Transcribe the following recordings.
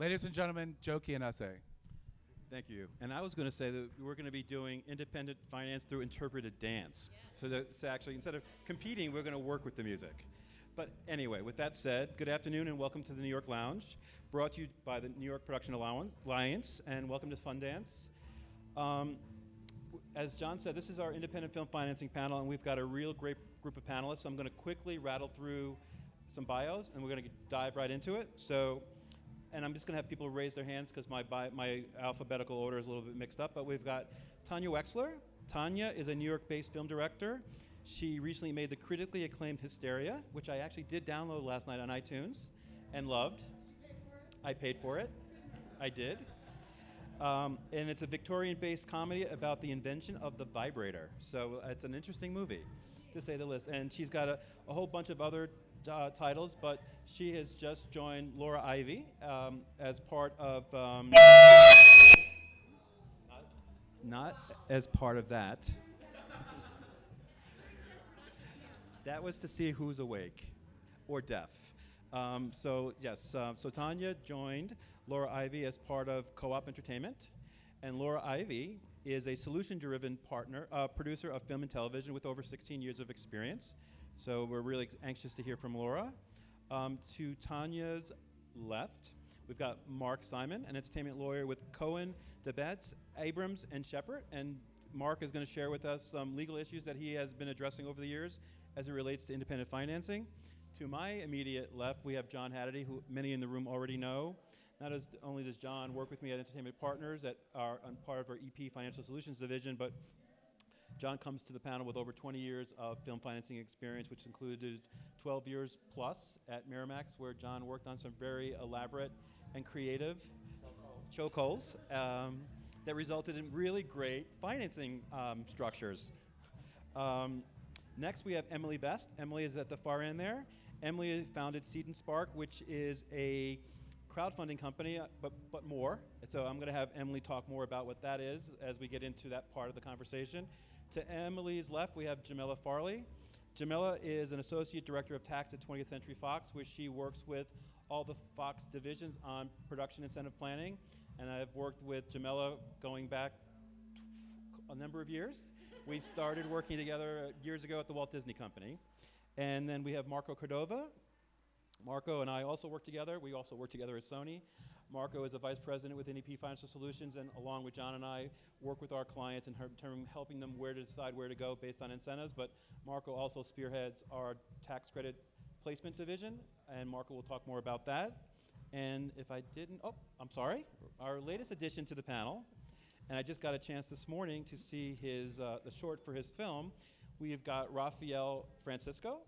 Ladies and gentlemen, Joe Chianese. Thank you. And I was going to say that we're going to be doing independent finance through interpreted dance. So that's actually, instead of competing, we're going to work with the music. But anyway, with that said, good afternoon and welcome to the New York Lounge, brought to you by the New York Production Alliance, and welcome to Sundance. Um, as John said, this is our independent film financing panel, and we've got a real great group of panelists. I'm going to quickly rattle through some bios, and we're going to dive right into it. So, and I'm just going to have people raise their hands because my, bi- my alphabetical order is a little bit mixed up. But we've got Tanya Wexler. Tanya is a New York based film director. She recently made the critically acclaimed Hysteria, which I actually did download last night on iTunes and loved. I paid for it. I did. Um, and it's a Victorian based comedy about the invention of the vibrator. So it's an interesting movie, to say the least. And she's got a, a whole bunch of other uh, titles, but she has just joined Laura Ivy um, as part of. Um, not as part of that. that was to see who's awake or deaf. Um, so yes, uh, so Tanya joined Laura Ivy as part of Co-op Entertainment, and Laura Ivy is a solution-driven partner, uh, producer of film and television with over 16 years of experience. So we're really anxious to hear from Laura. Um, to Tanya's left, we've got Mark Simon, an entertainment lawyer with Cowan, DeBaets, Abrahams, and Sheppard. And Mark is going to share with us some legal issues that he has been addressing over the years as it relates to independent financing. To my immediate left, we have John Hadity, who many in the room already know. Not only does John work with me at Entertainment Partners, at our on part of our EP Financial Solutions division, but John comes to the panel with over 20 years of film financing experience, which included 12 years plus at Miramax, where John worked on some very elaborate and creative chokeholds um, that resulted in really great financing um, structures. Um, next, we have Emily Best. Emily is at the far end there. Emily founded Seed and Spark, which is a crowdfunding company, uh, but, but more. So I'm going to have Emily talk more about what that is as we get into that part of the conversation. To Emily's left, we have Jamila Farley. Jamila is an associate director of tax at 20th Century Fox, where she works with all the Fox divisions on production incentive planning. And I've worked with Jamila going back a number of years. We started working together years ago at the Walt Disney Company. And then we have Marco Cordova. Marco and I also work together. We also work together at Sony. Marco is a vice president with NEP Financial Solutions, and along with John and I, work with our clients in her- term helping them where to decide where to go based on incentives. But Marco also spearheads our tax credit placement division, and Marco will talk more about that. And if I didn't, oh, I'm sorry, our latest addition to the panel, and I just got a chance this morning to see his uh, the short for his film. We've got Rafael Francisco.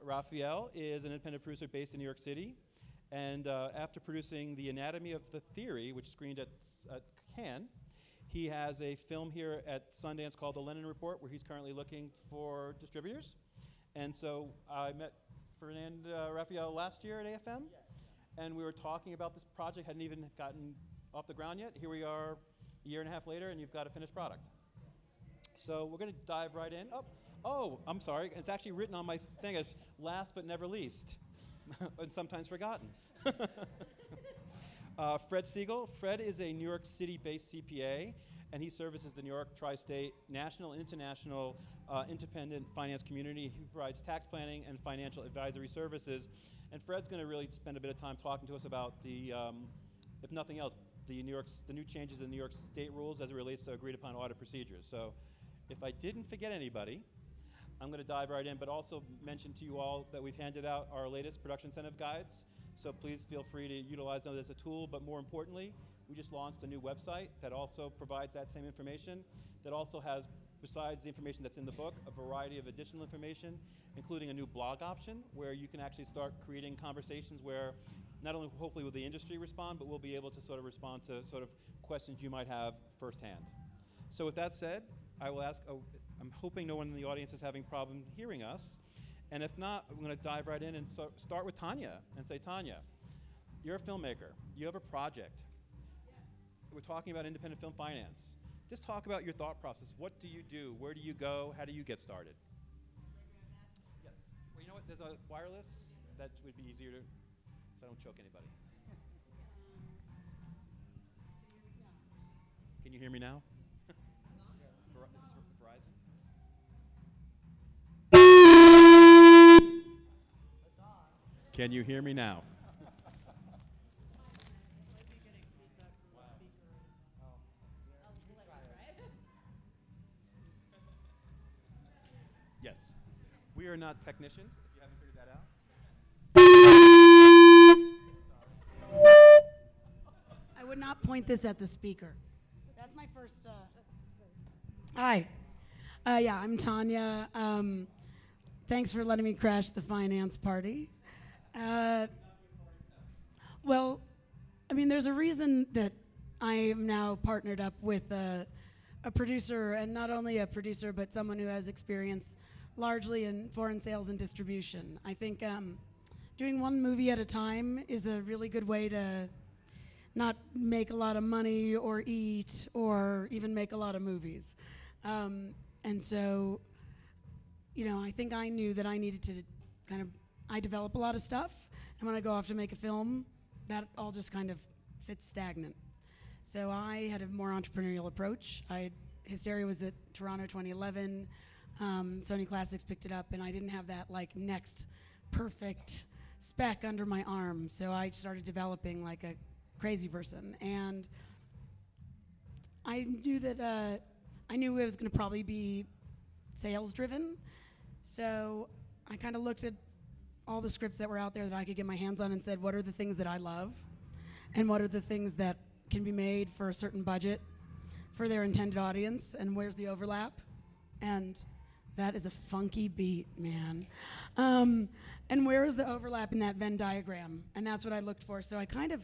R- Raphael is an independent producer based in New York City, and uh, after producing The Anatomy of the Theory, which screened at, at Cannes, he has a film here at Sundance called The Lennon Report, where he's currently looking for distributors. And so I met Fernand uh, Raphael last year at AFM, and we were talking about this project, hadn't even gotten off the ground yet. Here we are a year and a half later, and you've got a finished product. So we're going to dive right in. Oh, oh, I'm sorry. It's actually written on my thing as last but never least, and sometimes forgotten. uh, Fred Siegel. Fred is a New York City-based CPA, and he services the New York tri-state, national, and international uh, independent finance community. He provides tax planning and financial advisory services. And Fred's going to really spend a bit of time talking to us about the, um, if nothing else, the New York's the new changes in New York State rules as it relates to agreed upon audit procedures. So, if I didn't forget anybody, I'm going to dive right in, but also mention to you all that we've handed out our latest production incentive guides. So please feel free to utilize them as a tool. But more importantly, we just launched a new website that also provides that same information. That also has, besides the information that's in the book, a variety of additional information, including a new blog option where you can actually start creating conversations where not only hopefully will the industry respond, but we'll be able to sort of respond to sort of questions you might have firsthand. So with that said, I will ask, oh, I'm hoping no one in the audience is having problem hearing us. And if not, I'm going to dive right in and so start with Tanya and say, Tanya, you're a filmmaker. You have a project. Yes. We're talking about independent film finance. Just talk about your thought process. What do you do? Where do you go? How do you get started? Yes. Well, you know what? There's a wireless that would be easier to, so I don't choke anybody. Can you hear me now? Can you hear me now? Yes. We are not technicians, if you haven't figured that out. I would not point this at the speaker. That's my first. Uh... Hi. Uh, yeah, I'm Tanya. Um, thanks for letting me crash the finance party. Uh, well, I mean, there's a reason that I am now partnered up with a, a producer, and not only a producer, but someone who has experience largely in foreign sales and distribution. I think um, doing one movie at a time is a really good way to not make a lot of money or eat or even make a lot of movies. Um, and so, you know, I think I knew that I needed to kind of, I develop a lot of stuff, and when I go off to make a film, that all just kind of sits stagnant. So I had a more entrepreneurial approach. I Hysteria was at Toronto 2011. Um, Sony Classics picked it up, and I didn't have that like next perfect spec under my arm. So I started developing like a crazy person, and I knew that uh, I knew it was going to probably be sales driven. So I kind of looked at all the scripts that were out there that I could get my hands on and said, what are the things that I love, and what are the things that can be made for a certain budget for their intended audience, and where's the overlap, and that is a funky beat, man. Um, and where is the overlap in that Venn diagram? And that's what I looked for. So I kind of,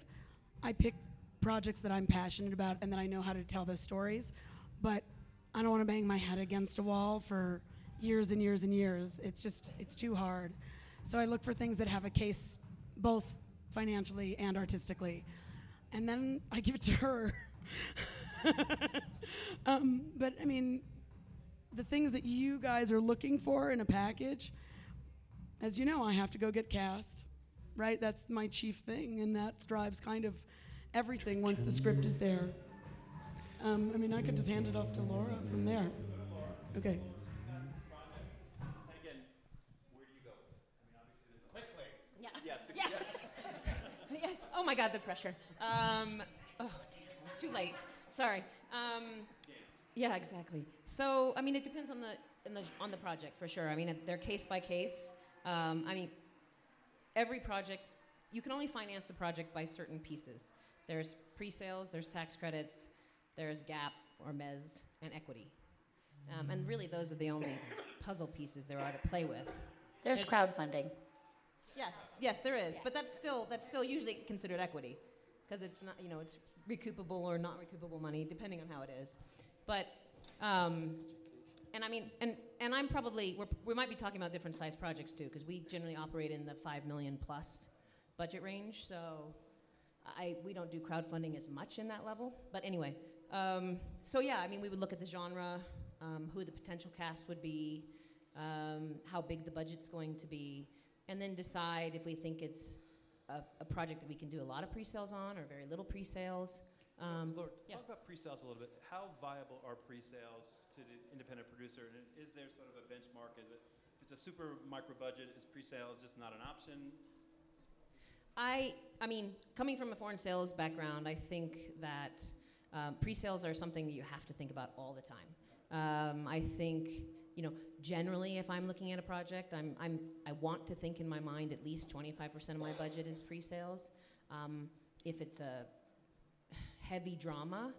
I pick projects that I'm passionate about and that I know how to tell those stories, but I don't want to bang my head against a wall for years and years and years. It's just, it's too hard. So I look for things that have a case both financially and artistically. And then I give it to her. um, but I mean, the things that you guys are looking for in a package, as you know, I have to go get cast, right? That's my chief thing, and that drives kind of everything once the script is there. Um, I mean, I could just hand it off to Laura from there. Okay. Yeah. yeah. yeah. Oh my God, the pressure. Um, oh damn, it's too late. Sorry. Um, yeah, exactly. So I mean, it depends on the, in the on the project for sure. I mean, they're case by case. Um, I mean, every project you can only finance a project by certain pieces. There's pre-sales, there's tax credits, there's gap or mez, and equity. Um, and really, those are the only puzzle pieces there are to play with. There's crowdfunding. Yes, yes, there is, but that's still that's still usually considered equity, because it's not you know it's recoupable or not recoupable money depending on how it is, but um, and I mean and and I'm probably we're, we might be talking about different size projects too, because we generally operate in the five million plus budget range, so I we don't do crowdfunding as much in that level, but anyway, um, so yeah, I mean we would look at the genre, um, who the potential cast would be, um, how big the budget's going to be and then decide if we think it's a, a project that we can do a lot of pre-sales on or very little pre-sales. Um, Laura, yeah. talk about pre-sales a little bit. How viable are pre-sales to the independent producer? And is there sort of a benchmark? Is it, if it's a super micro budget, is pre-sales just not an option? I, I mean, coming from a foreign sales background, I think that um, pre-sales are something that you have to think about all the time. Um, I think, you know, generally, if I'm looking at a project, I'm, I'm, I want to think in my mind at least 25% of my budget is pre-sales. Um, if it's a heavy drama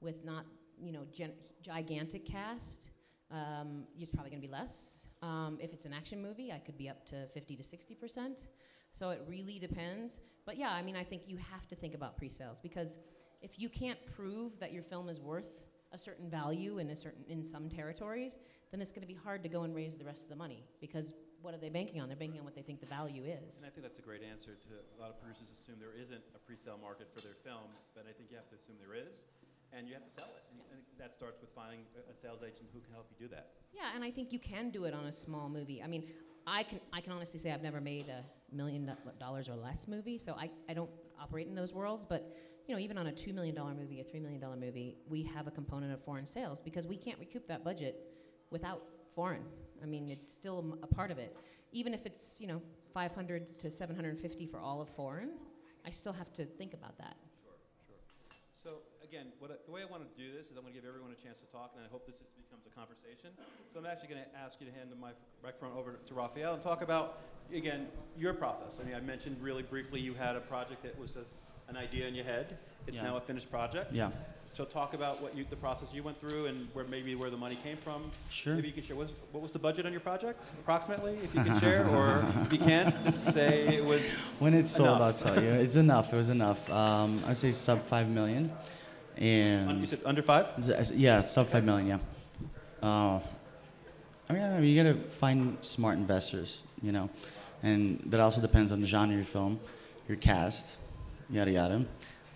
with not, you know, gen- gigantic cast, um, it's probably going to be less. Um, if it's an action movie, I could be up to 50 to 60 percent. So it really depends. But yeah, I mean, I think you have to think about pre-sales because if you can't prove that your film is worth a certain value in a certain in some territories, then it's going to be hard to go and raise the rest of the money because what are they banking on? They're banking on what they think the value is. And I think that's a great answer to a lot of producers assume there isn't a pre-sale market for their film, but I think you have to assume there is, and you have to sell it. And think that starts with finding a- a sales agent who can help you do that. Yeah, and I think you can do it on a small movie. I mean, I can I can honestly say I've never made a million dollars or less movie, so I, I don't operate in those worlds. But you know, even on a two million dollar movie, a three million dollar movie, we have a component of foreign sales because we can't recoup that budget without foreign. I mean, it's still a part of it. Even if it's you know 500 to 750 for all of foreign, I still have to think about that. Sure, sure. So again, what I, the way I want to do this is I'm going to give everyone a chance to talk, and I hope this just becomes a conversation. So I'm actually going to ask you to hand the mic- microphone over to Raphael and talk about again your process. I mean, I mentioned really briefly you had a project that was a, an idea in your head. It's Yeah. now a finished project. Yeah, So talk about what you, the process you went through and where maybe where the money came from. sure. Maybe you can share. What was, what was the budget on your project, approximately, if you can share, or if you can't, just say it was. When it's sold, I'll tell you. It's enough. It was enough. Um, I'd say sub five million, Un, and you said under five. Z- s- yeah, sub five million. Yeah. Uh, I mean, I mean, you gotta find smart investors, you know, and that also depends on the genre of your film, your cast, yada yada.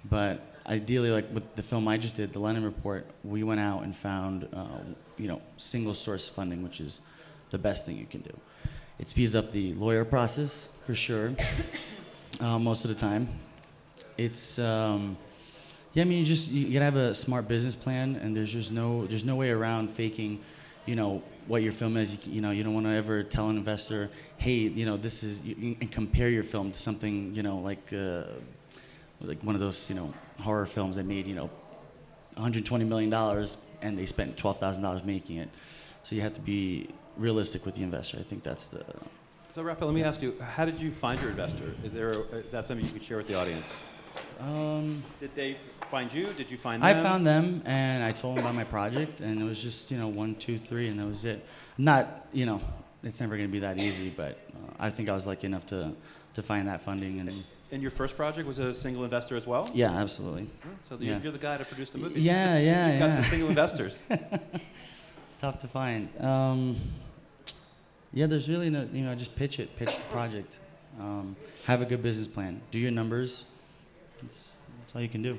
But ideally, like with the film I just did, The Lennon Report, we went out and found, uh, you know, single source funding, which is the best thing you can do. It speeds up the lawyer process for sure, uh, most of the time. It's um, yeah, I mean, you just you gotta have a smart business plan, and there's just no there's no way around faking, you know, what your film is. You, you know, you don't want to ever tell an investor, hey, you know, this is, you, and compare your film to something, you know, like uh, like one of those, you know, horror films that made, you know, 120 million dollars, and they spent 12,000 dollars making it. So you have to be realistic with the investor. I think that's the So, Raphael, let me ask you: How did you find your investor? Is there a, is that something you could share with the audience? um, Did they find you? Did you find them? I found them and I told them about my project, and it was just you know one, two, three, and that was it. Not you know, it's never going to be that easy, but uh, I think I was lucky enough to to find that funding, and And your first project was a single investor as well. yeah, absolutely. So you're, Yeah. you're the guy to produce the movie. Yeah, yeah, You've got yeah. the single investors. Tough to find. Um, yeah, there's really no you know just pitch it, pitch the project, um, have a good business plan, do your numbers. That's, that's all you can do.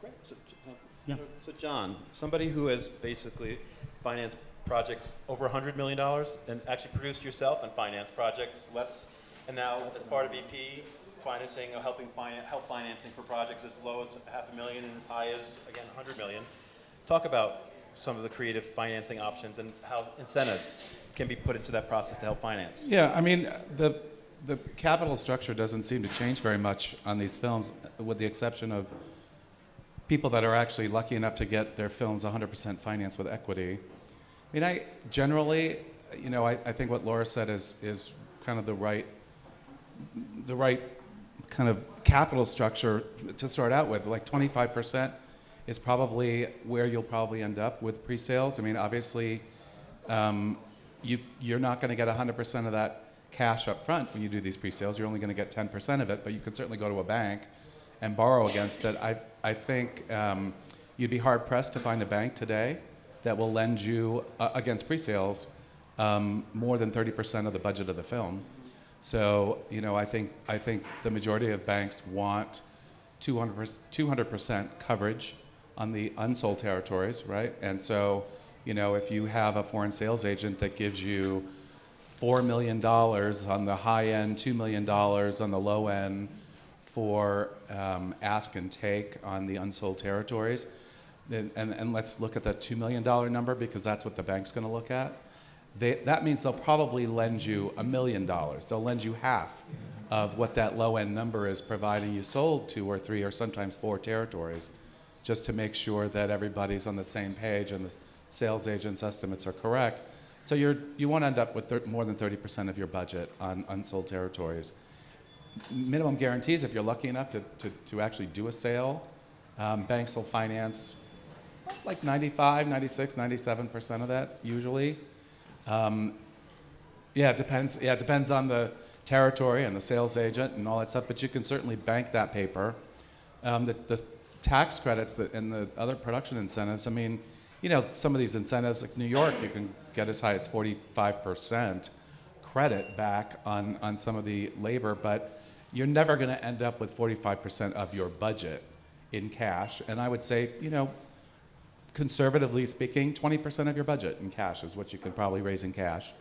Great. So, uh, Yeah. So, John, somebody who has basically financed projects over $100 million and actually produced yourself and financed projects less, and now as part of EP, financing or helping help financing for projects as low as half a million and as high as, again, 100 million. Talk about some of the creative financing options and how incentives can be put into that process to help finance. Yeah, I mean, the, the capital structure doesn't seem to change very much on these films, with the exception of people that are actually lucky enough to get their films 100% financed with equity. I mean, I generally, you know, I, I think what Laura said is, is kind of the right, the right kind of capital structure to start out with. Like 25% is probably where you'll probably end up with pre-sales. I mean, obviously, um, you, you're not going to get 100% of that cash up front when you do these pre-sales. You're only going to get 10% of it, but you can certainly go to a bank and borrow against it. I, I think um, you'd be hard pressed to find a bank today that will lend you uh, against pre-sales um, more than 30% of the budget of the film. So, you know, I think, I think the majority of banks want 200%, 200% coverage on the unsold territories, right? And so, you know, if you have a foreign sales agent that gives you $4 million on the high end, $2 million on the low end for um, ask and take on the unsold territories, then, and, and let's look at that $2 million number because that's what the bank's going to look at. They, that means they'll probably lend you a million dollars. They'll lend you half of what that low end number is, providing you sold two or three or sometimes four territories, just to make sure that everybody's on the same page and the sales agent's estimates are correct. So you're, you won't end up with thir- more than 30% of your budget on unsold territories. Minimum guarantees, if you're lucky enough to, to, to actually do a sale, um, banks will finance like 95, 96, 97% of that usually. Um, yeah, it depends. Yeah, it depends on the territory and the sales agent and all that stuff. But you can certainly bank that paper. Um, the, the tax credits that, and the other production incentives. I mean, you know, some of these incentives, like New York, you can get as high as 45% credit back on, on some of the labor, but you're never going to end up with 45% of your budget in cash. And I would say, you know, conservatively speaking, 20% of your budget in cash is what you could probably raise in cash.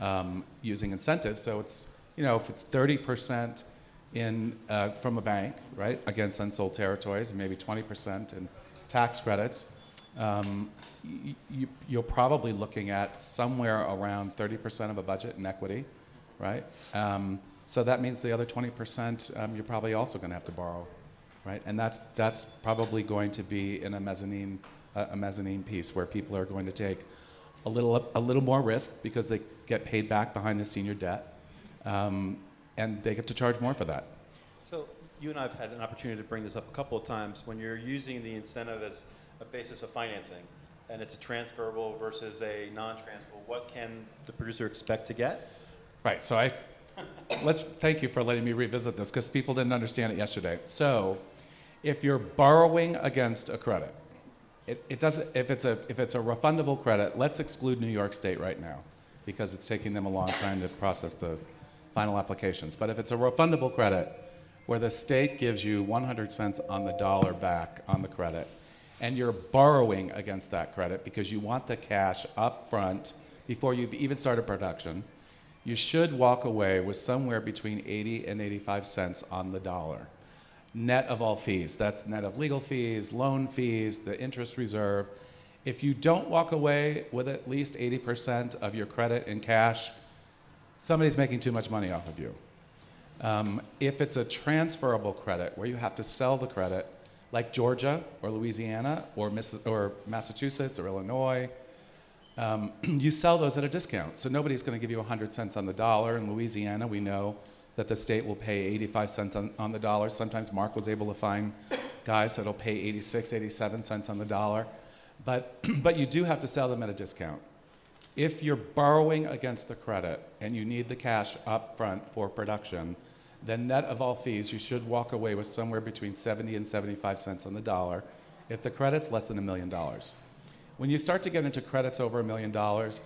um, using incentives. So it's, you know, if it's 30% in, uh, from a bank, right, against unsold territories, and maybe 20% in tax credits, um, you, you're probably looking at somewhere around 30% of a budget in equity, right? Um, so that means the other 20% um, you're probably also going to have to borrow, right? And that's, that's probably going to be in a mezzanine, a a mezzanine piece where people are going to take a little, a little more risk because they get paid back behind the senior debt, um, and they get to charge more for that. So you and I have had an opportunity to bring this up a couple of times. When you're using the incentive as a basis of financing, and it's a transferable versus a non-transferable, what can the producer expect to get? Right, so I, let's, thank you for letting me revisit this, because people didn't understand it yesterday. So, if you're borrowing against a credit, it, it doesn't, if it's a, if it's a refundable credit, let's exclude New York State right now, because it's taking them a long time to process the final applications. But if it's a refundable credit, where the state gives you 100 cents on the dollar back on the credit, and you're borrowing against that credit because you want the cash up front before you've even started production, you should walk away with somewhere between 80 and 85 cents on the dollar. Net of all fees. That's net of legal fees, loan fees, the interest reserve. If you don't walk away with at least 80% of your credit in cash, somebody's making too much money off of you. Um, if it's a transferable credit where you have to sell the credit, like Georgia or Louisiana or, Miss- or Massachusetts or Illinois, um, you sell those at a discount. So nobody's going to give you 100 cents on the dollar. In Louisiana, we know that the state will pay 85 cents on, on the dollar. Sometimes Mark was able to find guys that'll pay 86, 87 cents on the dollar. But, but you do have to sell them at a discount. If you're borrowing against the credit and you need the cash up front for production, then net of all fees, you should walk away with somewhere between 70 and 75 cents on the dollar if the credit's less than a million dollars. When you start to get into credits over a million dollars,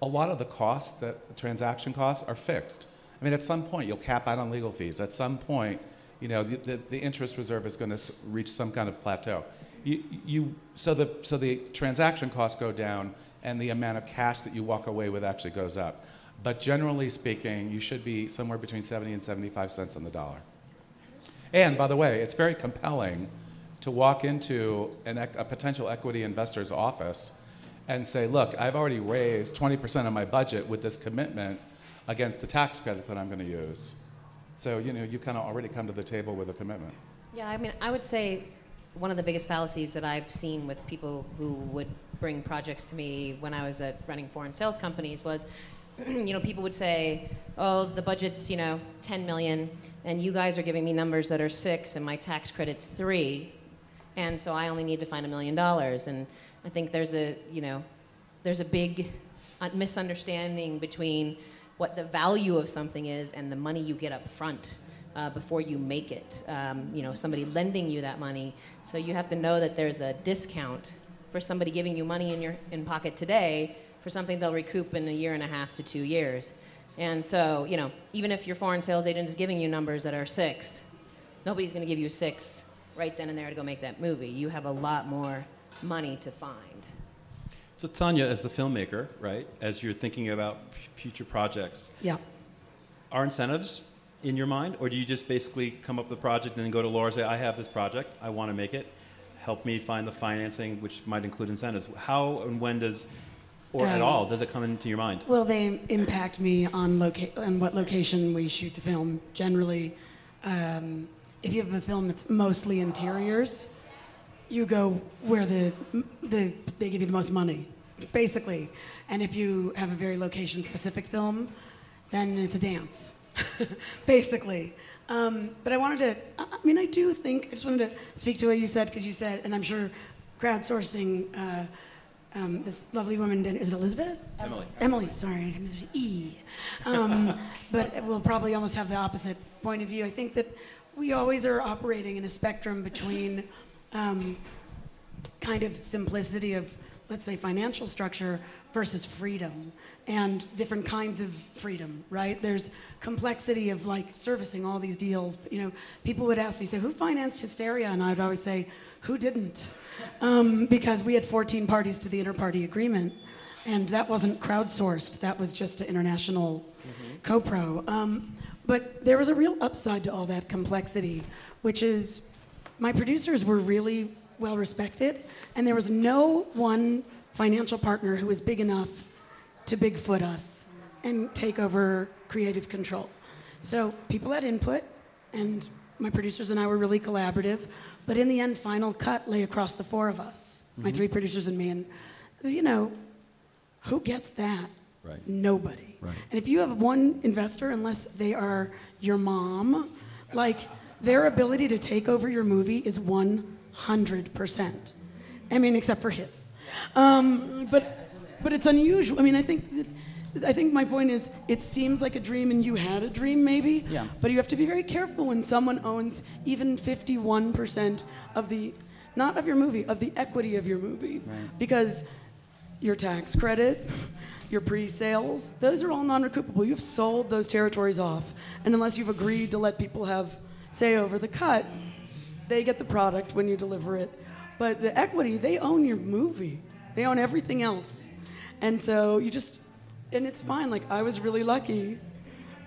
a lot of the costs, the transaction costs, are fixed. I mean, at some point, you'll cap out on legal fees. At some point, you know, the, the, the interest reserve is going to reach some kind of plateau. You, you, so, the, so the transaction costs go down, and the amount of cash that you walk away with actually goes up. But generally speaking, you should be somewhere between 70 and 75 cents on the dollar. And by the way, it's very compelling to walk into an, a potential equity investor's office and say, look, I've already raised 20% of my budget with this commitment against the tax credit that I'm going to use. So, you know, you kind of already come to the table with a commitment. Yeah, I mean, I would say one of the biggest fallacies that I've seen with people who would bring projects to me when I was at running foreign sales companies was, you know, people would say, "Oh, the budget's you know 10 million, and you guys are giving me numbers that are six, and my tax credit's three, and so I only need to find a million dollars." And I think there's a you know, there's a big uh, misunderstanding between what the value of something is and the money you get up front uh, before you make it. Um, you know, somebody lending you that money. So you have to know that there's a discount for somebody giving you money in your in pocket today for something they'll recoup in a year and a half to two years. And so, you know, even if your foreign sales agent is giving you numbers that are six, nobody's going to give you six right then and there to go make that movie. You have a lot more money to find. So Tanya, as the filmmaker, right, as you're thinking about future projects, Yeah. are incentives in your mind, or do you just basically come up with a project and then go to Laura and say, I have this project, I want to make it, help me find the financing, which might include incentives? How and when does, or at Um, all, does it come into your mind? Well, they impact me on loca- on what location we shoot the film. Generally, um, if you have a film that's mostly interiors, you go where the the they give you the most money, basically. And if you have a very location specific film, then it's a dance, basically. Um, but I wanted to. I mean, I do think I just wanted to speak to what you said because you said, and I'm sure crowdsourcing. Uh, um, this lovely woman, is it Elizabeth? Emily. Emily, sorry, I didn't know E. Um, but we'll probably almost have the opposite point of view. I think that we always are operating in a spectrum between um, kind of simplicity of, let's say, financial structure versus freedom and different kinds of freedom, right? There's complexity of like servicing all these deals. You know, people would ask me, so who financed Hysteria? And I'd always say, who didn't? Um, because we had 14 parties to the inter-party agreement. and that wasn't crowdsourced. That was just an international co-pro. Um, but there was a real upside to all that complexity, which is my producers were really well respected, and there was no one financial partner who was big enough to Bigfoot us and take over creative control. So people had input, and my producers and I were really collaborative. But in the end, final cut lay across the four of us, my mm-hmm. three producers and me. And you know, who gets that? Right. Nobody. Right. And if you have one investor, unless they are your mom, like their ability to take over your movie is 100%. I mean, except for his. Um, but, but it's unusual. I mean, I think, that, I think my point is it seems like a dream and you had a dream maybe, Yeah. but you have to be very careful when someone owns even 51% of the, not of your movie, of the equity of your movie. Right. Because your tax credit, your pre-sales, those are all non-recoupable. You've sold those territories off, and unless you've agreed to let people have say over the cut, they get the product when you deliver it. But the equity, they own your movie. They own everything else, and so you just, and it's fine. Like I was really lucky.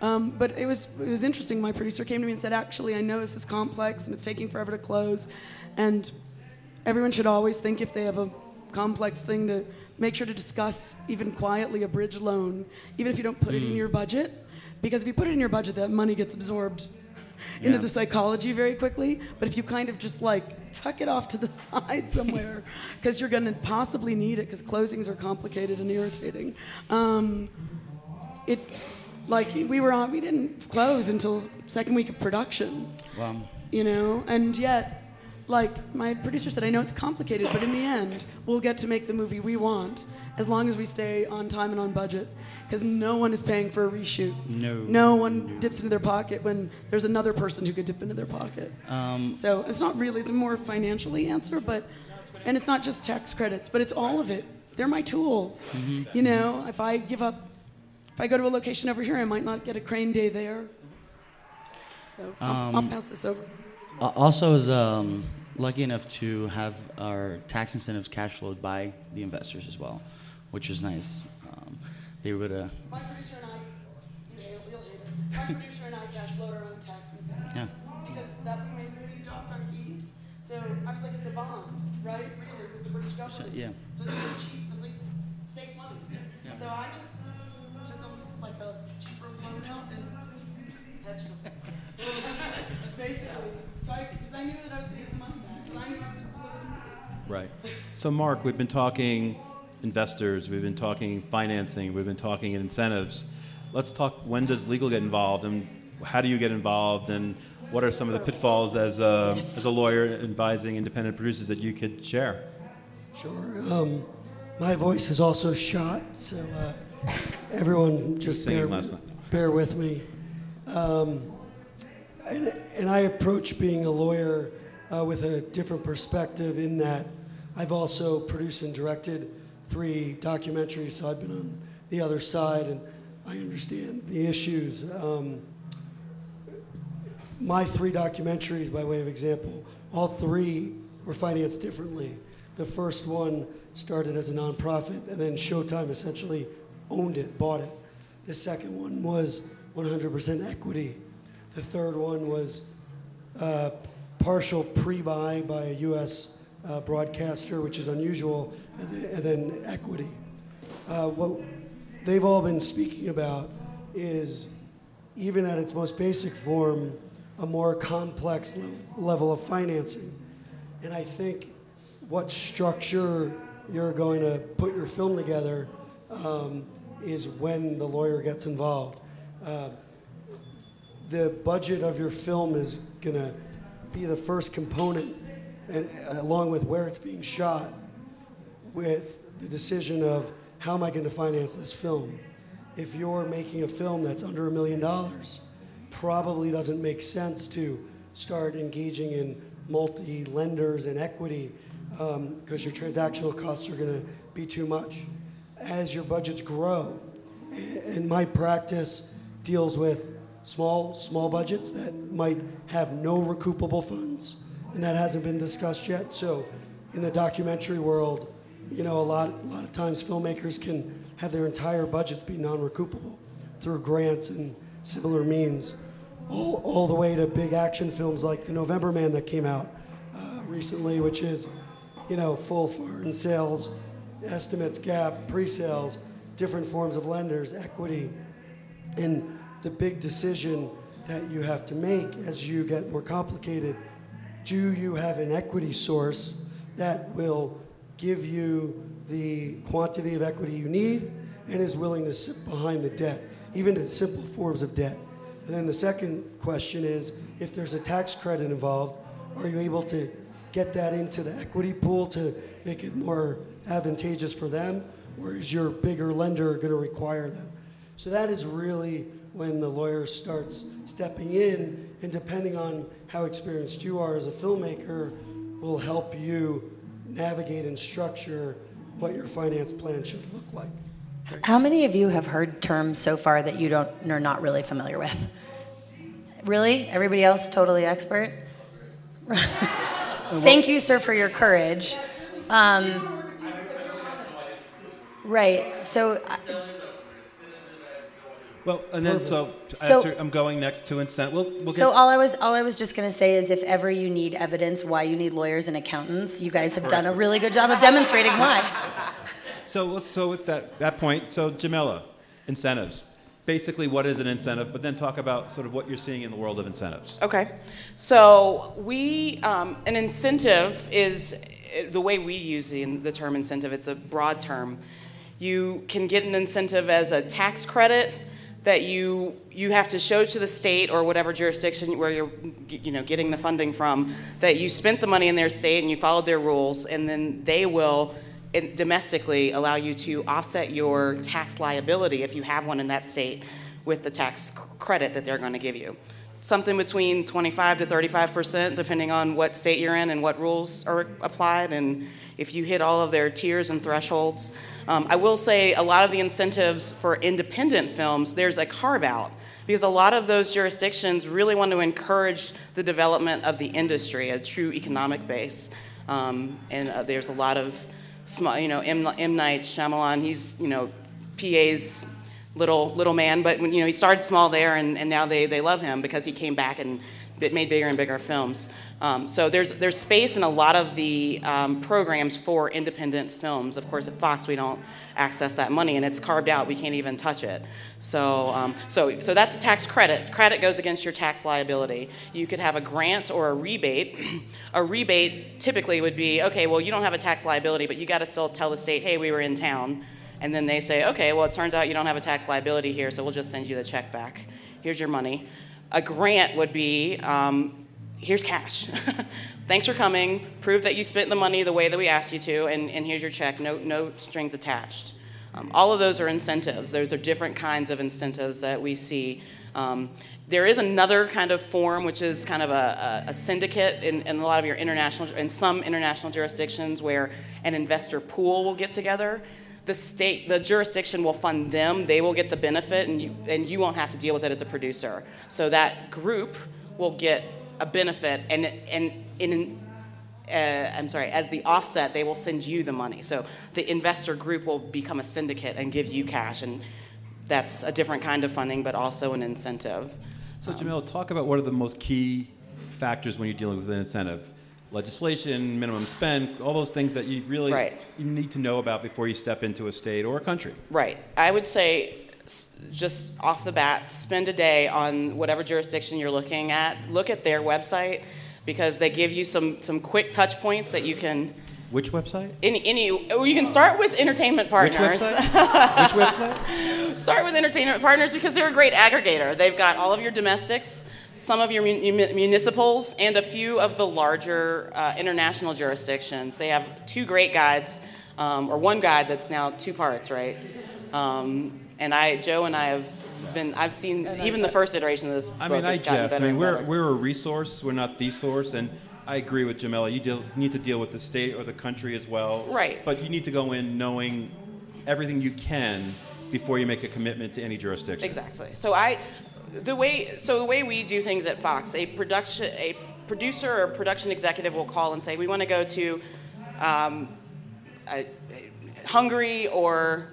Um, but it was it was interesting. My producer came to me and said, "Actually, I know this is complex and it's taking forever to close, and everyone should always think if they have a complex thing to make sure to discuss even quietly a bridge loan even if you don't put it in your budget because if you put it in your budget that money gets absorbed into Yeah. the psychology very quickly but if you kind of just like tuck it off to the side somewhere because you're going to possibly need it because closings are complicated and irritating um, it like we were on we didn't close until second week of production. Well, you know and yet like my producer said i know it's complicated but in the end we'll get to make the movie we want as long as we stay on time and on budget because no one is paying for a reshoot. No. no one dips into their pocket when there's another person who could dip into their pocket. Um, so it's not really it's a more financially answer but and it's not just tax credits but it's all of it. They're my tools. You know if i give up if i go to a location over here i might not get a crane day there. So I'll, I'll Um, pass this over. also, was um, lucky enough to have our tax incentives cash flowed by the investors as well, which was nice. They able to, My producer and I, you hate it, you'll hate it. My producer and I cash flowed our own tax incentive. yeah. Because that we made, we dropped our fees. So I was like, it's a bond, right? Really, with the British government. yeah. So it's really cheap. It was like, save money. So I just took them like a cheaper loan out and hedged them. Basically. So I, because I knew that I was gonna get the money back. Because I knew I was the movie. Right. So, Mark, we've been talking investors, we've been talking financing, we've been talking incentives. Let's talk when does legal get involved and how do you get involved and what are some of the pitfalls as a, as a lawyer advising independent producers that you could share? Sure. Um, my voice is also shot, so uh, everyone just bear, bear with me. Um, and, and I approach being a lawyer uh, with a different perspective in that I've also produced and directed three documentaries, so I've been on the other side and I understand the issues. Um, my three documentaries, by way of example, all three were financed differently. The first one started as a nonprofit, and then Showtime essentially owned it, bought it. The second one was 100% equity. The third one was uh, partial pre-buy by a U.S. Uh, broadcaster, which is unusual, and then, and then equity. Uh, what they've all been speaking about is, even at its most basic form, a more complex lev- level of financing. And I think what structure you're going to put your film together um, is when the lawyer gets involved. Uh, the budget of your film is going to be the first component, and, along with where it's being shot, with the decision of how am I going to finance this film. If you're making a film that's under a million dollars, probably doesn't make sense to start engaging in multi lenders and equity um, because your transactional costs are going to be too much. As your budgets grow, and my practice deals with small small budgets that might have no recoupable funds, and that hasn't been discussed yet. So, in the documentary world, you know, a lot, a lot of times filmmakers can have their entire budgets be non-recoupable through grants and similar means, all, all the way to big action films like The November Man that came out uh, recently, which is, you know, full foreign sales, estimates, gap, pre-sales, different forms of lenders, equity, and the big decision that you have to make as you get more complicated do you have an equity source that will give you the quantity of equity you need and is willing to sit behind the debt, even in simple forms of debt? And then the second question is if there's a tax credit involved, are you able to get that into the equity pool to make it more advantageous for them? Or is your bigger lender going to require them? So that is really when the lawyer starts stepping in, and depending on how experienced you are as a filmmaker, will help you navigate and structure what your finance plan should look like. How many of you have heard terms so far that you don't are not really familiar with? Really? Everybody else totally expert? Thank you, sir, for your courage. Um, right. So, uh, Well, and then so, So- answer, I'm going next to incent. We'll, we'll so get, all I was all I was just going to say is, if ever you need evidence why you need lawyers and accountants, you guys have done a really good job of demonstrating why. so let's so with that that point. So Jamila, incentives. Basically, what is an incentive? But then talk about sort of what you're seeing in the world of incentives. Okay, so we, um, an incentive is uh, the way we use the, the term incentive, it's a broad term. You can get an incentive as a tax credit that you, you have to show to the state or whatever jurisdiction where you're you know, getting the funding from that you spent the money in their state and you followed their rules, and then they will domestically allow you to offset your tax liability if you have one in that state with the tax credit that they're going to give you. Something between 25 to 35 percent, depending on what state you're in and what rules are applied, and if you hit all of their tiers and thresholds. Um, I will say a lot of the incentives for independent films, there's a carve out because a lot of those jurisdictions really want to encourage the development of the industry, a true economic base. Um, and uh, there's a lot of small, you know, M, M. Night Shyamalan, he's, you know, PA's little little man, but you know he started small there, and, and now they, they love him because he came back and made bigger and bigger films. Um, so there's there's space in a lot of the um, programs for independent films. Of course, at Fox we don't access that money, and it's carved out. We can't even touch it. So um, so so that's a tax credit. Credit goes against your tax liability. You could have a grant or a rebate. a rebate typically would be okay. Well, you don't have a tax liability, but you got to still tell the state, hey, we were in town. And then they say, okay, well, it turns out you don't have a tax liability here, so we'll just send you the check back. Here's your money. A grant would be, um, here's cash. Thanks for coming. Prove that you spent the money the way that we asked you to, and, and here's your check. No, no strings attached. Um, all of those are incentives. Those are different kinds of incentives that we see. Um, there is another kind of form, which is kind of a, a, a syndicate in, in a lot of your international, in some international jurisdictions, where an investor pool will get together the state, the jurisdiction will fund them. They will get the benefit, and you and you won't have to deal with it as a producer. So that group will get a benefit, and and in. Uh, I'm sorry, as the offset, they will send you the money. So the investor group will become a syndicate and give you cash, and that's a different kind of funding, but also an incentive. So Jamila, talk about what are the most key factors when you're dealing with an incentive. Legislation, minimum spend, all those things that you really Right. you need to know about before you step into a state or a country. Right. I would say, s- just off the bat, spend a day on whatever jurisdiction you're looking at. Look at their website because they give you some, some quick touch points that you can. Which website? Any, any, or you can start with entertainment Partners. Which partners. website? Which website? start with entertainment partners because they're a great aggregator. They've got all of your domestics, some of your mun- mun- municipals, and a few of the larger uh, international jurisdictions. They have two great guides, um, or one guide that's now two parts, right? Um, and I, Joe and I have been, I've seen even the first iteration of this I book. mean, I it's gotten jest. better I mean, we're, better. we're a resource. We're not the source. And I agree with Jamila. You deal, need to deal with the state or the country as well. Right. But you need to go in knowing everything you can before you make a commitment to any jurisdiction. Exactly. So I, the way, so the way we do things at Fox, a production, a producer or production executive will call and say, we want to go to um, uh, Hungary or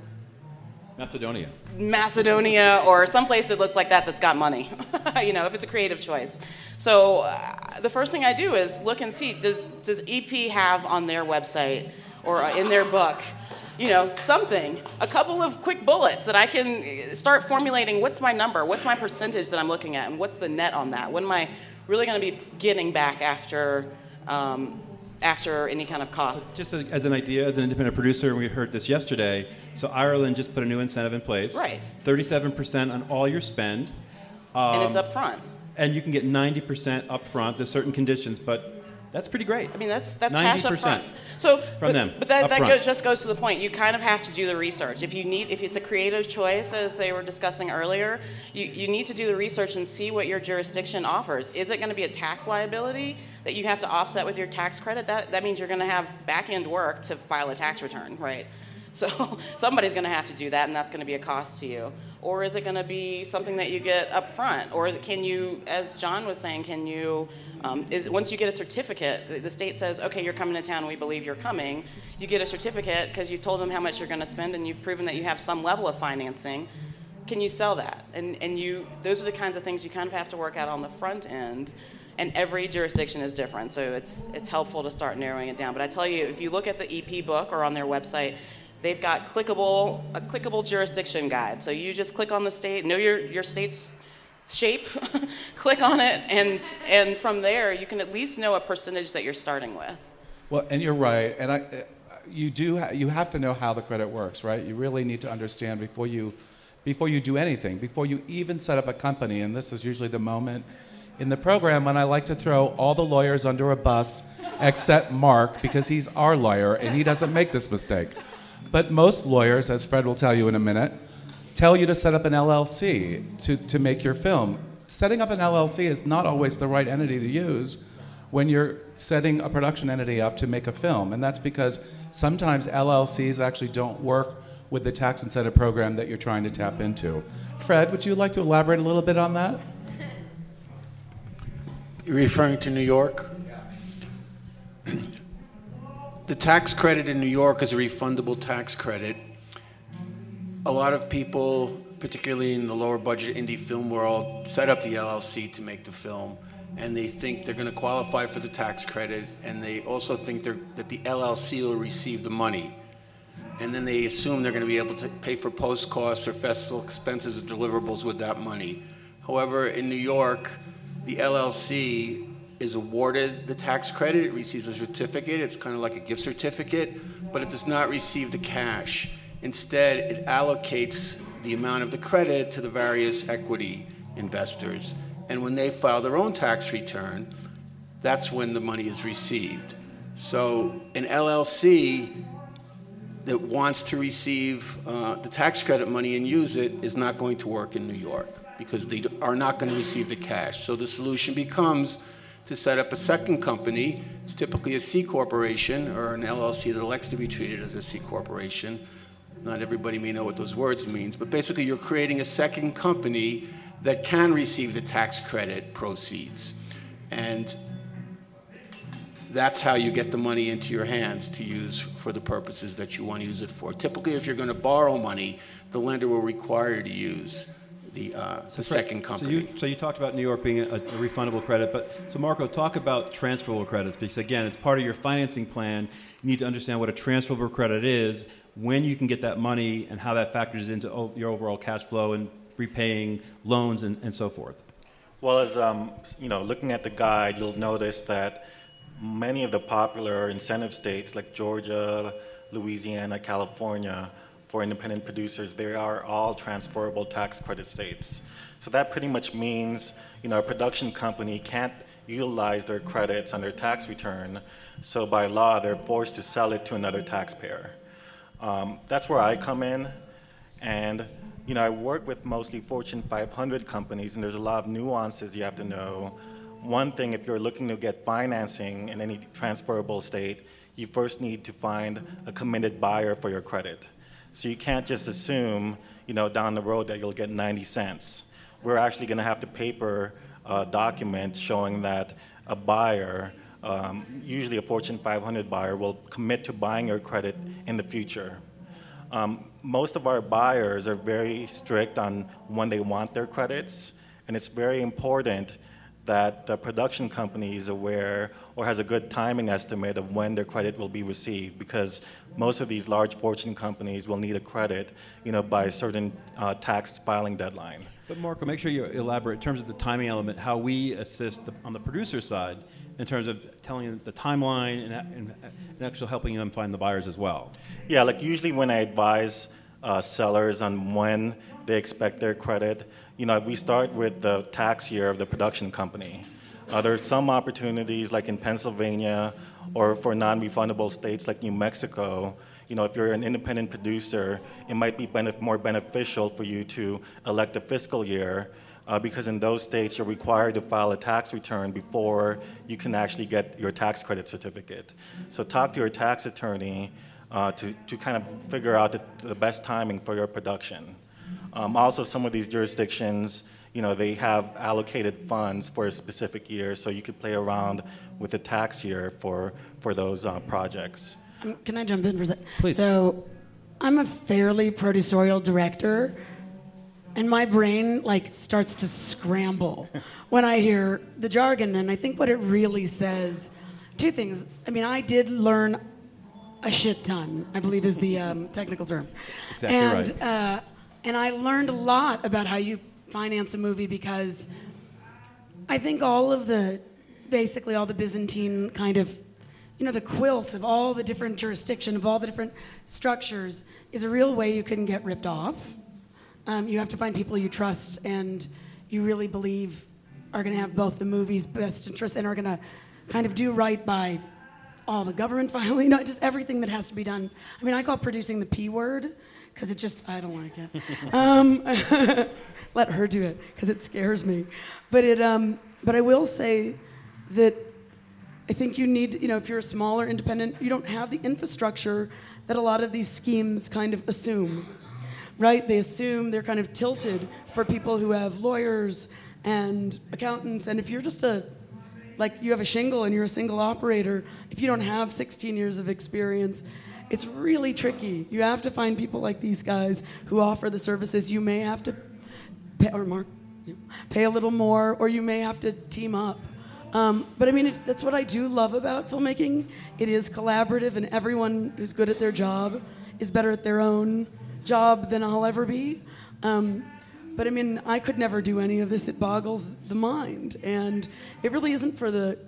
Macedonia. Macedonia or someplace that looks like that that's got money, you know, if it's a creative choice. So uh, the first thing I do is look and see does, does EP have on their website or uh, in their book, you know, something, a couple of quick bullets that I can start formulating what's my number, what's my percentage that I'm looking at, and what's the net on that? What am I really going to be getting back after, um, after any kind of costs? Just as, as an idea, as an independent producer, and we heard this yesterday. So Ireland just put a new incentive in place. Right. 37% on all your spend. and it's Um, up front. And you can get 90% up front. There's certain conditions, but that's pretty great. I mean, that's that's cash up front. So, From but, them, but that, that goes, just goes to the point. You kind of have to do the research. If you need, if it's a creative choice, as they were discussing earlier, you, you need to do the research and see what your jurisdiction offers. Is it going to be a tax liability that you have to offset with your tax credit? That that means you're going to have back end work to file a tax return, right? So somebody's going to have to do that, and that's going to be a cost to you. Or is it going to be something that you get up front? Or can you, as John was saying, can you, um, is once you get a certificate, the- state says, okay, you're coming to town, we believe you're coming. You get a certificate because you told them how much you're going to spend, and you've proven that you have some level of financing. Can you sell that? And and you, those are the kinds of things you kind of have to work out on the front end. And every jurisdiction is different, so it's it's helpful to start narrowing it down. But I tell you, if you look at the EP book or on their website, they've got clickable a clickable jurisdiction guide. So you just click on the state, know your your state's shape, click on it, and and from there you can at least know a percentage that you're starting with. Well, and you're right, and I, you do ha- you have to know how the credit works, right? You really need to understand before you, before you do anything, before you even set up a company. And this is usually the moment in the program when I like to throw all the lawyers under a bus, except Mark because he's our lawyer and he doesn't make this mistake. But most lawyers, as Fred will tell you in a minute, tell you to set up an LLC to, to make your film. Setting up an LLC is not always the right entity to use when you're setting a production entity up to make a film. And that's because sometimes LLCs actually don't work with the tax incentive program that you're trying to tap into. Fred, would you like to elaborate a little bit on that? You're referring to New York? The tax credit in New York is a refundable tax credit. A lot of people, particularly in the lower budget indie film world, set up the LLC to make the film, and they think they're going to qualify for the tax credit, and they also think that the LLC will receive the money. And then they assume they're going to be able to pay for post costs or festival expenses or deliverables with that money. However, in New York, the LLC is awarded the tax credit, it receives a certificate, it's kind of like a gift certificate, but it does not receive the cash. Instead, it allocates the amount of the credit to the various equity investors. And when they file their own tax return, that's when the money is received. So an LLC that wants to receive uh, the tax credit money and use it is not going to work in New York because they are not going to receive the cash. So the solution becomes to set up a second company. It's typically a C corporation or an LLC that elects to be treated as a C corporation. Not everybody may know what those words means, but basically you're creating a second company that can receive the tax credit proceeds. And that's how you get the money into your hands to use for the purposes that you want to use it for. Typically, if you're going to borrow money, the lender will require you to use the, uh, the second company. So you, so you talked about New York being a, a refundable credit, but so Marco, talk about transferable credits because again, it's part of your financing plan. You need to understand what a transferable credit is, when you can get that money, and how that factors into o- your overall cash flow and repaying loans and, and so forth. Well, as um, you know, looking at the guide, you'll notice that many of the popular incentive states like Georgia, Louisiana, California, for independent producers, they are all transferable tax credit states. So that pretty much means, you know, a production company can't utilize their credits on their tax return, so by law, they're forced to sell it to another taxpayer. Um, that's where I come in, and you know, I work with mostly Fortune 500 companies, and there's a lot of nuances you have to know. One thing, if you're looking to get financing in any transferable state, you first need to find a committed buyer for your credit. So you can't just assume, you know, down the road that you'll get 90 cents. We're actually going to have to paper a document showing that a buyer um, usually a Fortune 500 buyer, will commit to buying your credit in the future. Um, most of our buyers are very strict on when they want their credits, and it's very important that the production company is aware or has a good timing estimate of when their credit will be received because most of these large fortune companies will need a credit you know by a certain uh, tax filing deadline. But Marco, make sure you elaborate in terms of the timing element, how we assist the, on the producer side in terms of telling them the timeline and, and, and actually helping them find the buyers as well. yeah like usually when i advise uh, sellers on when they expect their credit you know we start with the tax year of the production company uh, there are some opportunities like in pennsylvania or for non-refundable states like new mexico you know, if you're an independent producer, it might be benef- more beneficial for you to elect a fiscal year uh, because in those states you're required to file a tax return before you can actually get your tax credit certificate. So talk to your tax attorney uh, to, to kind of figure out the, the best timing for your production. Um, also, some of these jurisdictions, you know, they have allocated funds for a specific year, so you could play around with the tax year for, for those uh, projects. Um, Can I jump in for a second? Please. So, I'm a fairly producerial director, and my brain like starts to scramble when I hear the jargon. And I think what it really says, two things. I mean, I did learn a shit ton. I believe is the um, technical term. Exactly and, right. Uh, and I learned a lot about how you finance a movie because I think all of the, basically all the Byzantine kind of, you know, the quilt of all the different jurisdiction, of all the different structures, is a real way you can get ripped off. Um, you have to find people you trust and you really believe are going to have both the movie's best interest and are going to kind of do right by all the government filing, just everything that has to be done. I mean, I call producing the P word because it just, I don't like it. um, let her do it because it scares me. But it, um, but I will say that I think you need, you know, if you're a smaller independent, you don't have the infrastructure that a lot of these schemes kind of assume, right? They assume they're kind of tilted for people who have lawyers and accountants. And if you're just a, like you have a shingle and you're a single operator, if you don't have 16 years of experience, it's really tricky. You have to find people like these guys who offer the services. You may have to pay, or you- pay a little more, or you may have to team up. Um, but I mean, it, that's what I do love about filmmaking. It is collaborative, and everyone who's good at their job is better at their own job than I'll ever be. Um, but I mean, I could never do any of this. It boggles the mind, and it really isn't for the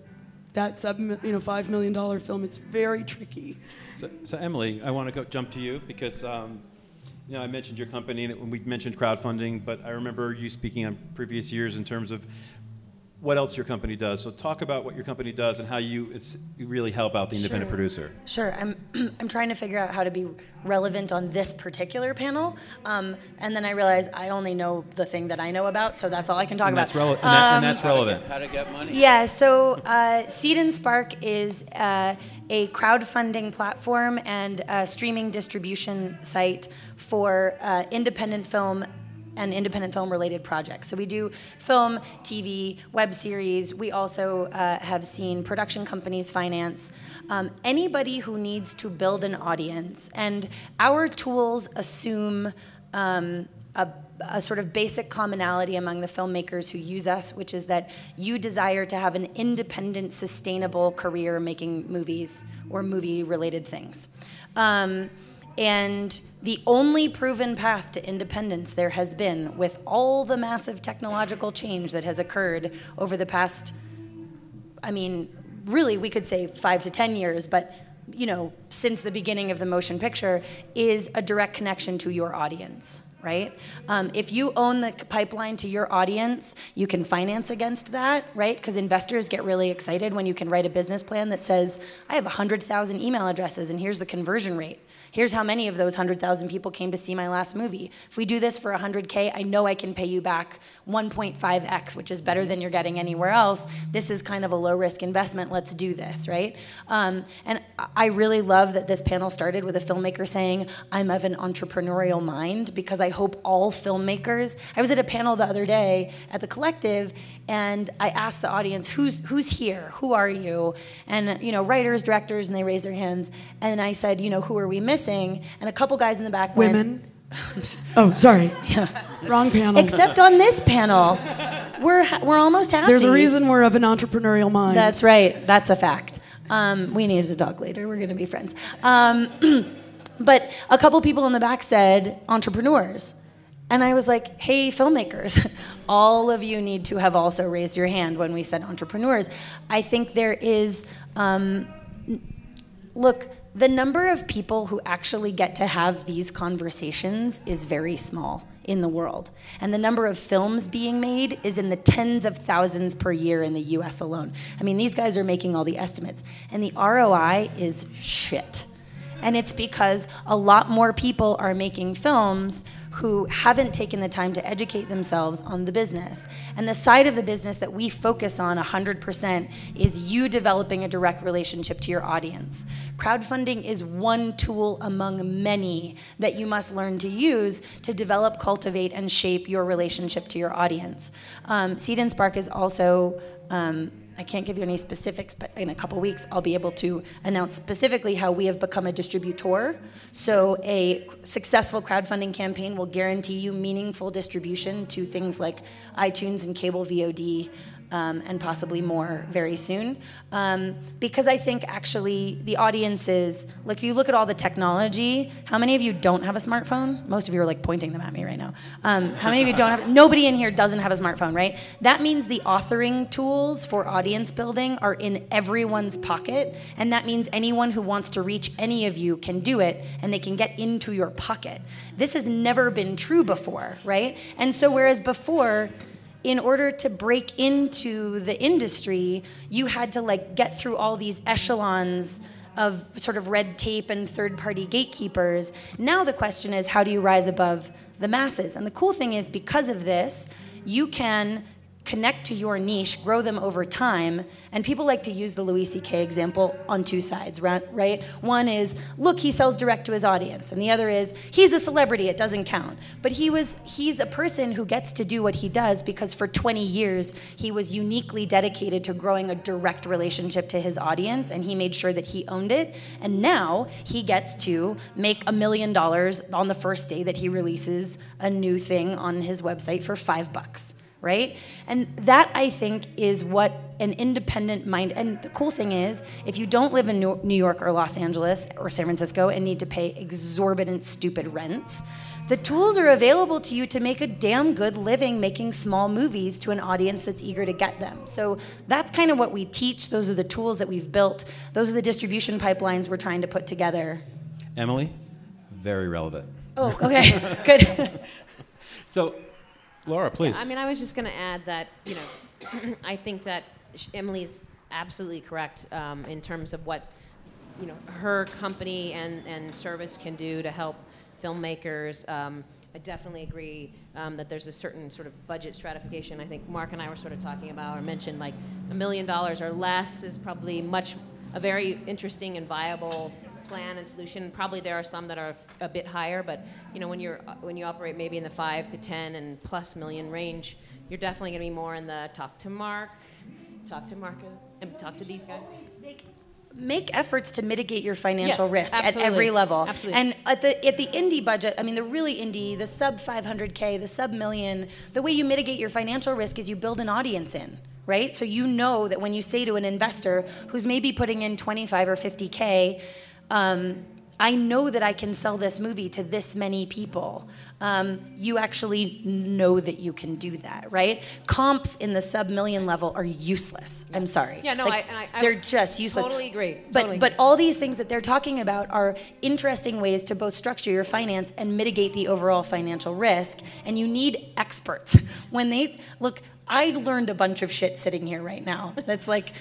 that sub, you know, five million dollar film. It's very tricky. So, so Emily, I want to go jump to you because um, you know I mentioned your company and when we mentioned crowdfunding, but I remember you speaking on previous years in terms of what else your company does. So talk about what your company does and how you, it's, you really help out the independent Sure. producer. Sure. I'm, I'm trying to figure out how to be relevant on this particular panel. Um, and then I realize I only know the thing that I know about, so that's all I can talk And about. that's, rele- and, that, Um, and that's relevant. How to get money? Yeah, so uh, Seed and Spark is uh, a crowdfunding platform and a streaming distribution site for uh, independent film and independent film related projects. So we do film, TV, web series. We also uh, have seen production companies finance um, anybody who needs to build an audience. And our tools assume um, a, a sort of basic commonality among the filmmakers who use us, which is that you desire to have an independent, sustainable career making movies or movie related things. Um, and the only proven path to independence there has been with all the massive technological change that has occurred over the past I mean, really, we could say five to 10 years, but you know, since the beginning of the motion picture, is a direct connection to your audience, right? Um, if you own the pipeline to your audience, you can finance against that, right? Because investors get really excited when you can write a business plan that says, I have 100,000 email addresses and here's the conversion rate. Here's how many of those 100,000 people came to see my last movie. If we do this for 100K, I know I can pay you back 1.5x, which is better than you're getting anywhere else. This is kind of a low risk investment. Let's do this, right? Um, and I really love that this panel started with a filmmaker saying, I'm of an entrepreneurial mind because I hope all filmmakers. I was at a panel the other day at the collective and I asked the audience, who's, who's here? Who are you? And, you know, writers, directors, and they raised their hands. And I said, you know, who are we missing? And a couple guys in the back went, Women. oh, sorry. Yeah. Wrong panel. Except on this panel, we're we're almost half. There's a reason we're of an entrepreneurial mind. That's right. That's a fact. Um, we need to talk later. We're going to be friends. Um, but a couple people in the back said entrepreneurs. And I was like, hey, filmmakers, all of you need to have also raised your hand when we said entrepreneurs. I think there is, um, look, the number of people who actually get to have these conversations is very small in the world. And the number of films being made is in the tens of thousands per year in the US alone. I mean, these guys are making all the estimates, and the ROI is shit. And it's because a lot more people are making films who haven't taken the time to educate themselves on the business. And the side of the business that we focus on 100% is you developing a direct relationship to your audience. Crowdfunding is one tool among many that you must learn to use to develop, cultivate, and shape your relationship to your audience. Um, Seed and Spark is also um, I can't give you any specifics, but in a couple weeks, I'll be able to announce specifically how we have become a distributor. So, a successful crowdfunding campaign will guarantee you meaningful distribution to things like iTunes and cable VOD. Um, and possibly more very soon. Um, because I think actually the audience is like, if you look at all the technology, how many of you don't have a smartphone? Most of you are like pointing them at me right now. Um, how many of you don't have? Nobody in here doesn't have a smartphone, right? That means the authoring tools for audience building are in everyone's pocket, and that means anyone who wants to reach any of you can do it, and they can get into your pocket. This has never been true before, right? And so whereas before in order to break into the industry, you had to like get through all these echelons of sort of red tape and third party gatekeepers. Now the question is how do you rise above the masses? And the cool thing is because of this, you can connect to your niche, grow them over time. And people like to use the Louis C.K. example on two sides, right? One is, look, he sells direct to his audience, and the other is, he's a celebrity, it doesn't count. But he was, he's a person who gets to do what he does because for 20 years he was uniquely dedicated to growing a direct relationship to his audience, and he made sure that he owned it. And now he gets to make a million dollars on the first day that he releases a new thing on his website for five bucks right? And that I think is what an independent mind. And the cool thing is, if you don't live in New York or Los Angeles or San Francisco and need to pay exorbitant, stupid rents, the tools are available to you to make a damn good living making small movies to an audience that's eager to get them. So that's kind of what we teach. Those are the tools that we've built. Those are the distribution pipelines we're trying to put together. Emily, very relevant. Oh, okay, good. so Laura, please. I mean, I was just going to add that, you know, I think that Emily's absolutely correct um, in terms of what, you know, her company and, and service can do to help filmmakers. Um, I definitely agree um, that there's a certain sort of budget stratification. I think Mark and I were sort of talking about or mentioned like a million dollars or less is probably much a very interesting and viable plan and solution. Probably there are some that are a bit higher, but you know when you're when you operate maybe in the five to ten and plus million range, you're definitely going to be more in the talk to Mark, talk to Marcus, and talk to these guys. Make efforts to mitigate your financial Yes, risk absolutely. at every level. Absolutely. And at the at the indie budget, I mean the really indie, the sub 500k, the sub million, the way you mitigate your financial risk is you build an audience in right? So you know that when you say to an investor who's maybe putting in 25 or 50K, um, I know that I can sell this movie to this many people. Um, you actually know that you can do that, right? Comps in the sub million level are useless. I'm sorry. Yeah, no, Like, I- I- I they're just useless. totally agree, But totally. but all these things that they're talking about are interesting ways to both structure your finance and mitigate the overall financial risk. And you need experts when they look. I learned a bunch of shit sitting here right now. That's like,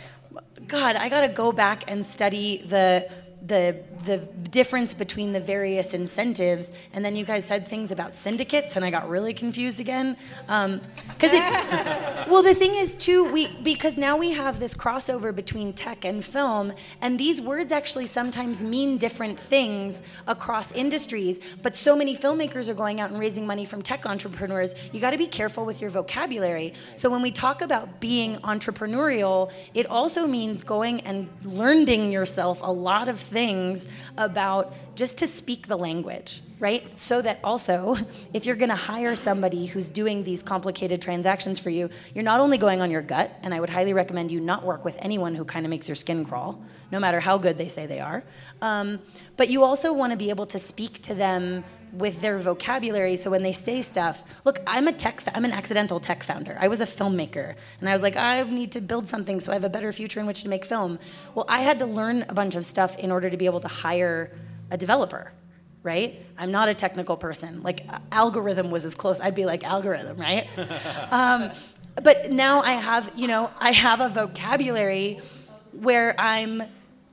God, I got to go back and study the the the difference between the various incentives, and then you guys said things about syndicates, and I got really confused again. Um, because it, well, the thing is too, we because now we have this crossover between tech and film, and these words actually sometimes mean different things across industries. But so many filmmakers are going out and raising money from tech entrepreneurs. You got to be careful with your vocabulary. So when we talk about being entrepreneurial, it also means going and learning yourself a lot of things about just to speak the language, right? So that also, if you're gonna hire somebody who's doing these complicated transactions for you, you're not only going on your gut, and I would highly recommend you not work with anyone who kind of makes your skin crawl, no matter how good they say they are, um, but you also wanna be able to speak to them with their vocabulary so when they say stuff look i'm a tech i'm an accidental tech founder. I was a filmmaker and i was like i need to build something so i have a better future in which to make film. Well i had to learn a bunch of stuff in order to be able to hire a developer right? I'm not a technical person. Like algorithm was as close i'd be like algorithm right? Um, but now i have you know i have a vocabulary where i'm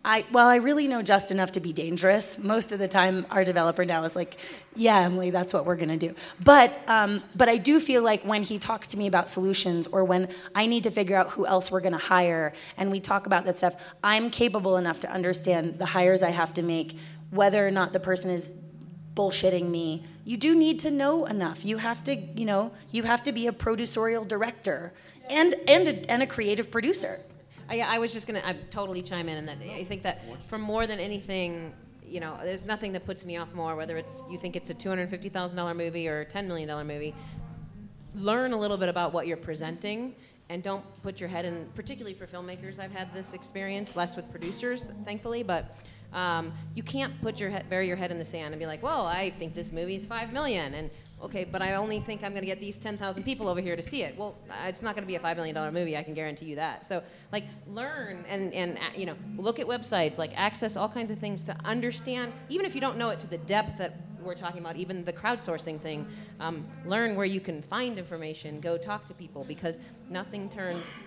I well, I really know just enough to be dangerous. Most of the time, our developer now is like, "Yeah, Emily, that's what we're gonna do." But um, but I do feel like when he talks to me about solutions, or when I need to figure out who else we're gonna hire, and we talk about that stuff, I'm capable enough to understand the hires I have to make, whether or not the person is bullshitting me. You do need to know enough. You have to, you know, you have to be a producerial director and and a, and a creative producer. I, I was just gonna I totally chime in, and that I think that for more than anything, you know, there's nothing that puts me off more. Whether it's you think it's a two hundred fifty thousand dollar movie or a ten million dollar movie, learn a little bit about what you're presenting, and don't put your head in. Particularly for filmmakers, I've had this experience less with producers, thankfully, but. Um, you can't put your head, bury your head in the sand and be like, "Well, I think this movie's five million, and okay, but I only think I'm going to get these 10,000 people over here to see it. Well, uh, it's not going to be a $5 million movie, I can guarantee you that. So, like, learn and, and uh, you know, look at websites, like, access all kinds of things to understand, even if you don't know it to the depth that we're talking about, even the crowdsourcing thing, um, learn where you can find information, go talk to people, because nothing turns,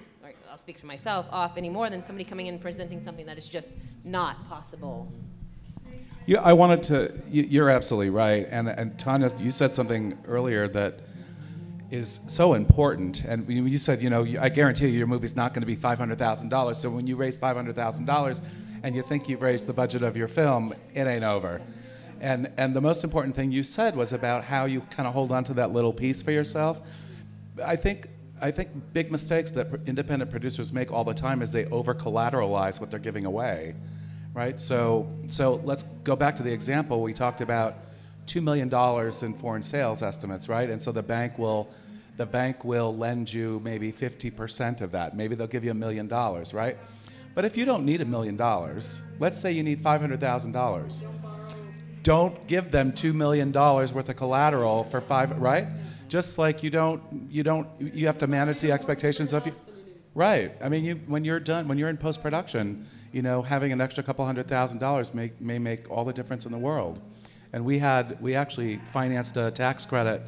I'll speak for myself, off any more than somebody coming in presenting something that is just not possible Yeah, I wanted to. you- You're absolutely right, and and Tanya, you said something earlier that is so important. And you said, you know, I guarantee you, your movie's not going to be five hundred thousand dollars. So when you raise five hundred thousand dollars, and you think you've raised the budget of your film, it ain't over. And and the most important thing you said was about how you kind of hold on to that little piece for yourself. I think. I think big mistakes that independent producers make all the time is they over collateralize what they're giving away right? So, so let's go back to the example we talked about, two million dollars in foreign sales estimates, right? And so the bank will, the bank will lend you maybe fifty percent of that. Maybe they'll give you a million dollars, right? But if you don't need a million dollars, let's say you need five hundred thousand dollars. Don't give them two million dollars worth of collateral for five, right? Just like you don't, you don't, you have to manage the expectations of you. Right. I mean, you, when you're done, when you're in post production, you know, having an extra couple hundred thousand dollars may, may make all the difference in the world. And we had, we actually financed a tax credit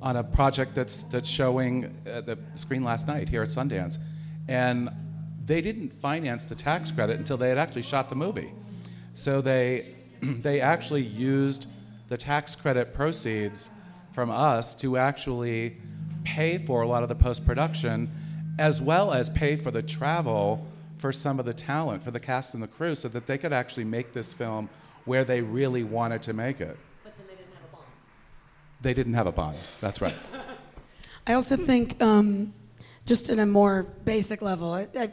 on a project that's, that's showing at the screen last night here at Sundance. And they didn't finance the tax credit until they had actually shot the movie. So they, they actually used the tax credit proceeds from us to actually pay for a lot of the post production as well as pay for the travel for some of the talent, for the cast and the crew, so that they could actually make this film where they really wanted to make it. But then they didn't have a bond. They didn't have a bond. That's right. I also think, um, just in a more basic level, I, I,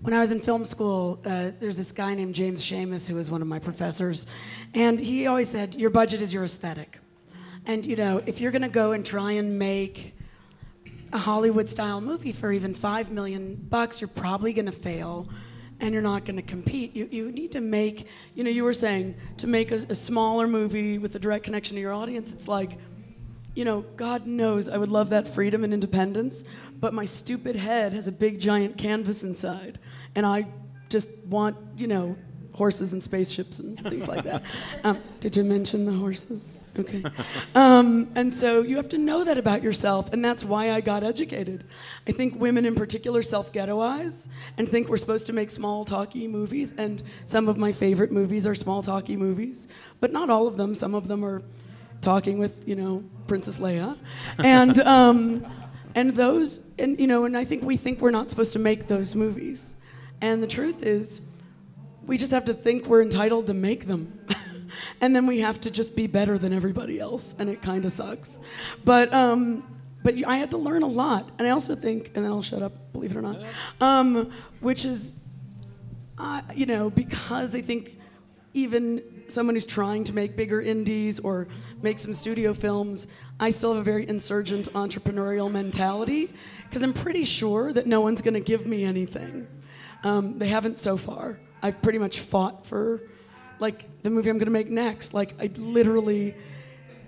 when I was in film school, uh, there's this guy named James Schamus who was one of my professors, and he always said, "Your budget is your aesthetic." And you know, if you're going to go and try and make a Hollywood-style movie for even five million bucks, you're probably going to fail, and you're not going to compete. You you need to make, you know, you were saying to make a, a smaller movie with a direct connection to your audience. It's like you know, God knows I would love that freedom and independence, but my stupid head has a big giant canvas inside. And I just want, you know, horses and spaceships and things like that. Um, did you mention the horses? Okay. Um, and so you have to know that about yourself, and that's why I got educated. I think women in particular self ghettoize and think we're supposed to make small, talky movies, and some of my favorite movies are small, talky movies, but not all of them. Some of them are talking with, you know, Princess Leia. And, um, and those, and, you know, and I think we think we're not supposed to make those movies. And the truth is, we just have to think we're entitled to make them. and then we have to just be better than everybody else, and it kind of sucks. But, um, but I had to learn a lot. And I also think, and then I'll shut up, believe it or not, um, which is, uh, you know, because I think even someone who's trying to make bigger indies or make some studio films, I still have a very insurgent entrepreneurial mentality because I'm pretty sure that no one's going to give me anything. Um, they haven't so far. I've pretty much fought for, like, the movie I'm to make next. Like, I literally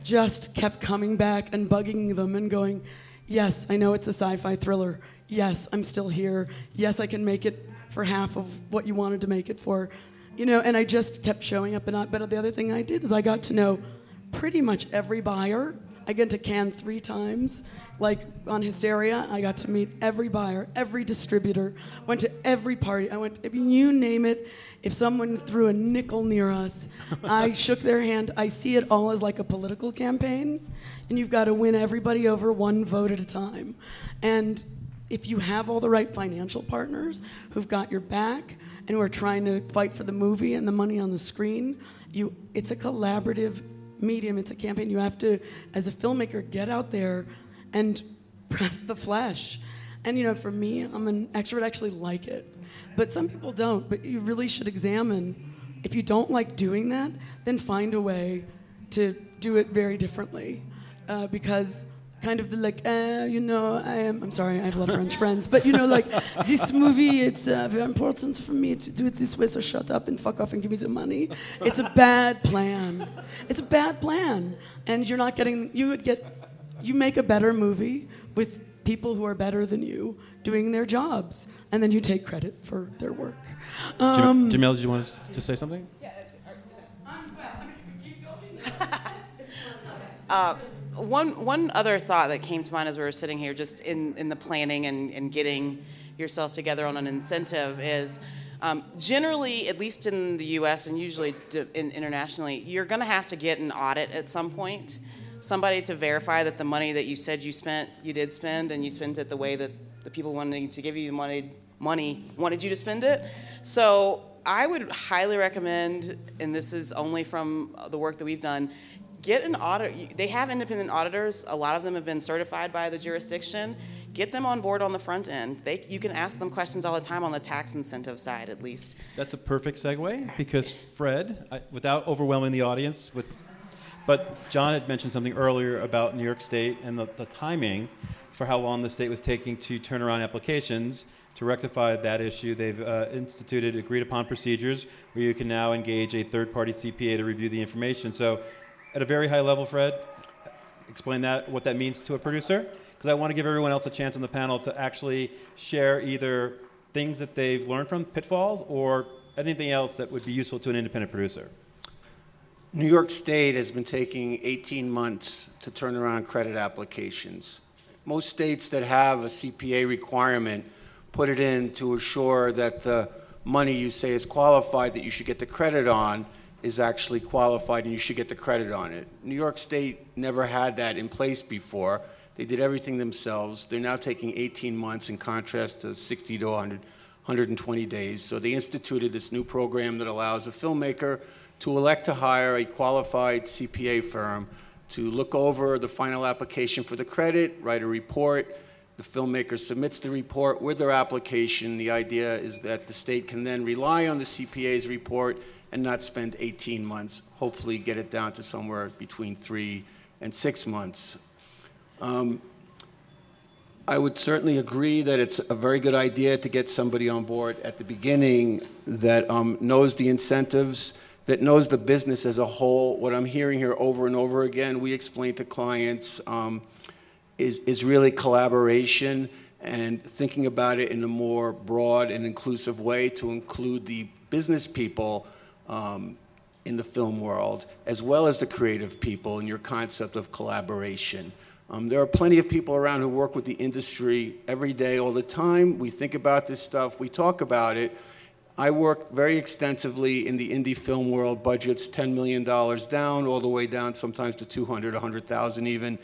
just kept coming back and bugging them and going, yes, I know it's a sci fi thriller. Yes, I'm still here. Yes, I can make it for half of what you wanted to make it for. You know, and I just kept showing up and not. But the other thing I did is I got to know pretty much every buyer. I get to Cannes three times. Like on Hysteria, I got to meet every buyer, every distributor, went to every party. I went, if you name it, if someone threw a nickel near us, I shook their hand. I see it all as like a political campaign, and you've got to win everybody over one vote at a time. And if you have all the right financial partners who've got your back and who are trying to fight for the movie and the money on the screen, you, it's a collaborative medium, it's a campaign. You have to, as a filmmaker, get out there and press the flesh. And you know, for me, I'm an extrovert, I actually like it. But some people don't. But you really should examine if you don't like doing that, then find a way to do it very differently. Uh, because kind of like, uh, you know, I am, I'm sorry, I have a lot of French friends, but you know, like, this movie, it's uh, very important for me to do it this way, so shut up and fuck off and give me some money. It's a bad plan. It's a bad plan. And you're not getting, you would get, you make a better movie with people who are better than you doing their jobs, and then you take credit for their work. Um, Jamil, did you want to, to say something? Yeah. Uh, one, one other thought that came to mind as we were sitting here, just in, in the planning and, and getting yourself together on an incentive, is um, generally, at least in the US and usually d- in, internationally, you're going to have to get an audit at some point. Somebody to verify that the money that you said you spent, you did spend, and you spent it the way that the people wanting to give you the money, money wanted you to spend it. So I would highly recommend, and this is only from the work that we've done, get an audit. They have independent auditors. A lot of them have been certified by the jurisdiction. Get them on board on the front end. They, you can ask them questions all the time on the tax incentive side, at least. That's a perfect segue because Fred, I, without overwhelming the audience with, but John had mentioned something earlier about New York State and the, the timing for how long the state was taking to turn around applications. To rectify that issue, they've uh, instituted agreed upon procedures where you can now engage a third party CPA to review the information. So, at a very high level, Fred, explain that, what that means to a producer. Because I want to give everyone else a chance on the panel to actually share either things that they've learned from pitfalls or anything else that would be useful to an independent producer. New York State has been taking 18 months to turn around credit applications. Most states that have a CPA requirement put it in to assure that the money you say is qualified that you should get the credit on is actually qualified and you should get the credit on it. New York State never had that in place before. They did everything themselves. They're now taking 18 months in contrast to 60 to 100, 120 days. So they instituted this new program that allows a filmmaker to elect to hire a qualified CPA firm to look over the final application for the credit, write a report. The filmmaker submits the report with their application. The idea is that the state can then rely on the CPA's report and not spend 18 months, hopefully get it down to somewhere between three and six months. Um, I would certainly agree that it's a very good idea to get somebody on board at the beginning that um, knows the incentives, that knows the business as a whole. What I'm hearing here over and over again, we explain to clients, um, is, is really collaboration and thinking about it in a more broad and inclusive way to include the business people um, in the film world, as well as the creative people and your concept of collaboration. Um, there are plenty of people around who work with the industry every day, all the time. We think about this stuff, we talk about it. I work very extensively in the indie film world, budgets $10 million down, all the way down sometimes to 200, 100,000 even.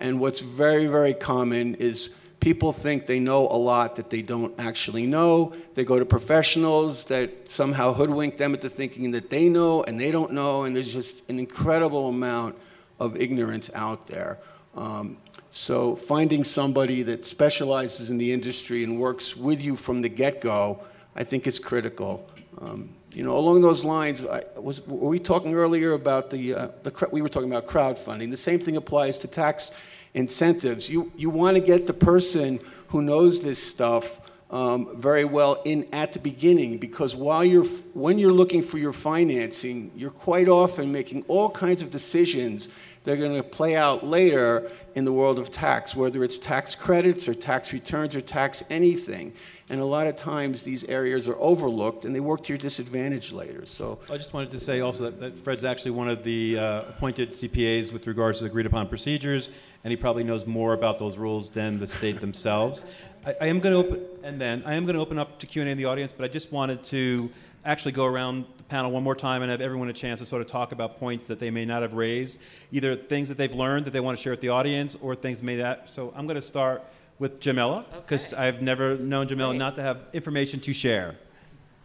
And what's very, very common is people think they know a lot that they don't actually know. They go to professionals that somehow hoodwink them into thinking that they know and they don't know, and there's just an incredible amount of ignorance out there. Um, so finding somebody that specializes in the industry and works with you from the get-go, I think is critical. Um, you know, along those lines, I, was, were we talking earlier about the, uh, the, we were talking about crowdfunding. The same thing applies to tax incentives. You, you want to get the person who knows this stuff um, very well in at the beginning because while you're, when you're looking for your financing, you're quite often making all kinds of decisions that are going to play out later in the world of tax, whether it's tax credits or tax returns or tax anything. And a lot of times these areas are overlooked and they work to your disadvantage later. So I just wanted to say also that, that Fred's actually one of the uh, appointed CPAs with regards to agreed upon procedures, and he probably knows more about those rules than the state themselves. I, I am going to open, and then I am going to open up to Q&A in the audience, but I just wanted to actually go around the panel one more time and have everyone a chance to sort of talk about points that they may not have raised, either things that they've learned that they want to share with the audience or things may that. So I'm going to start with Jamila because Okay. I've never known Jamila Great. not to have information to share.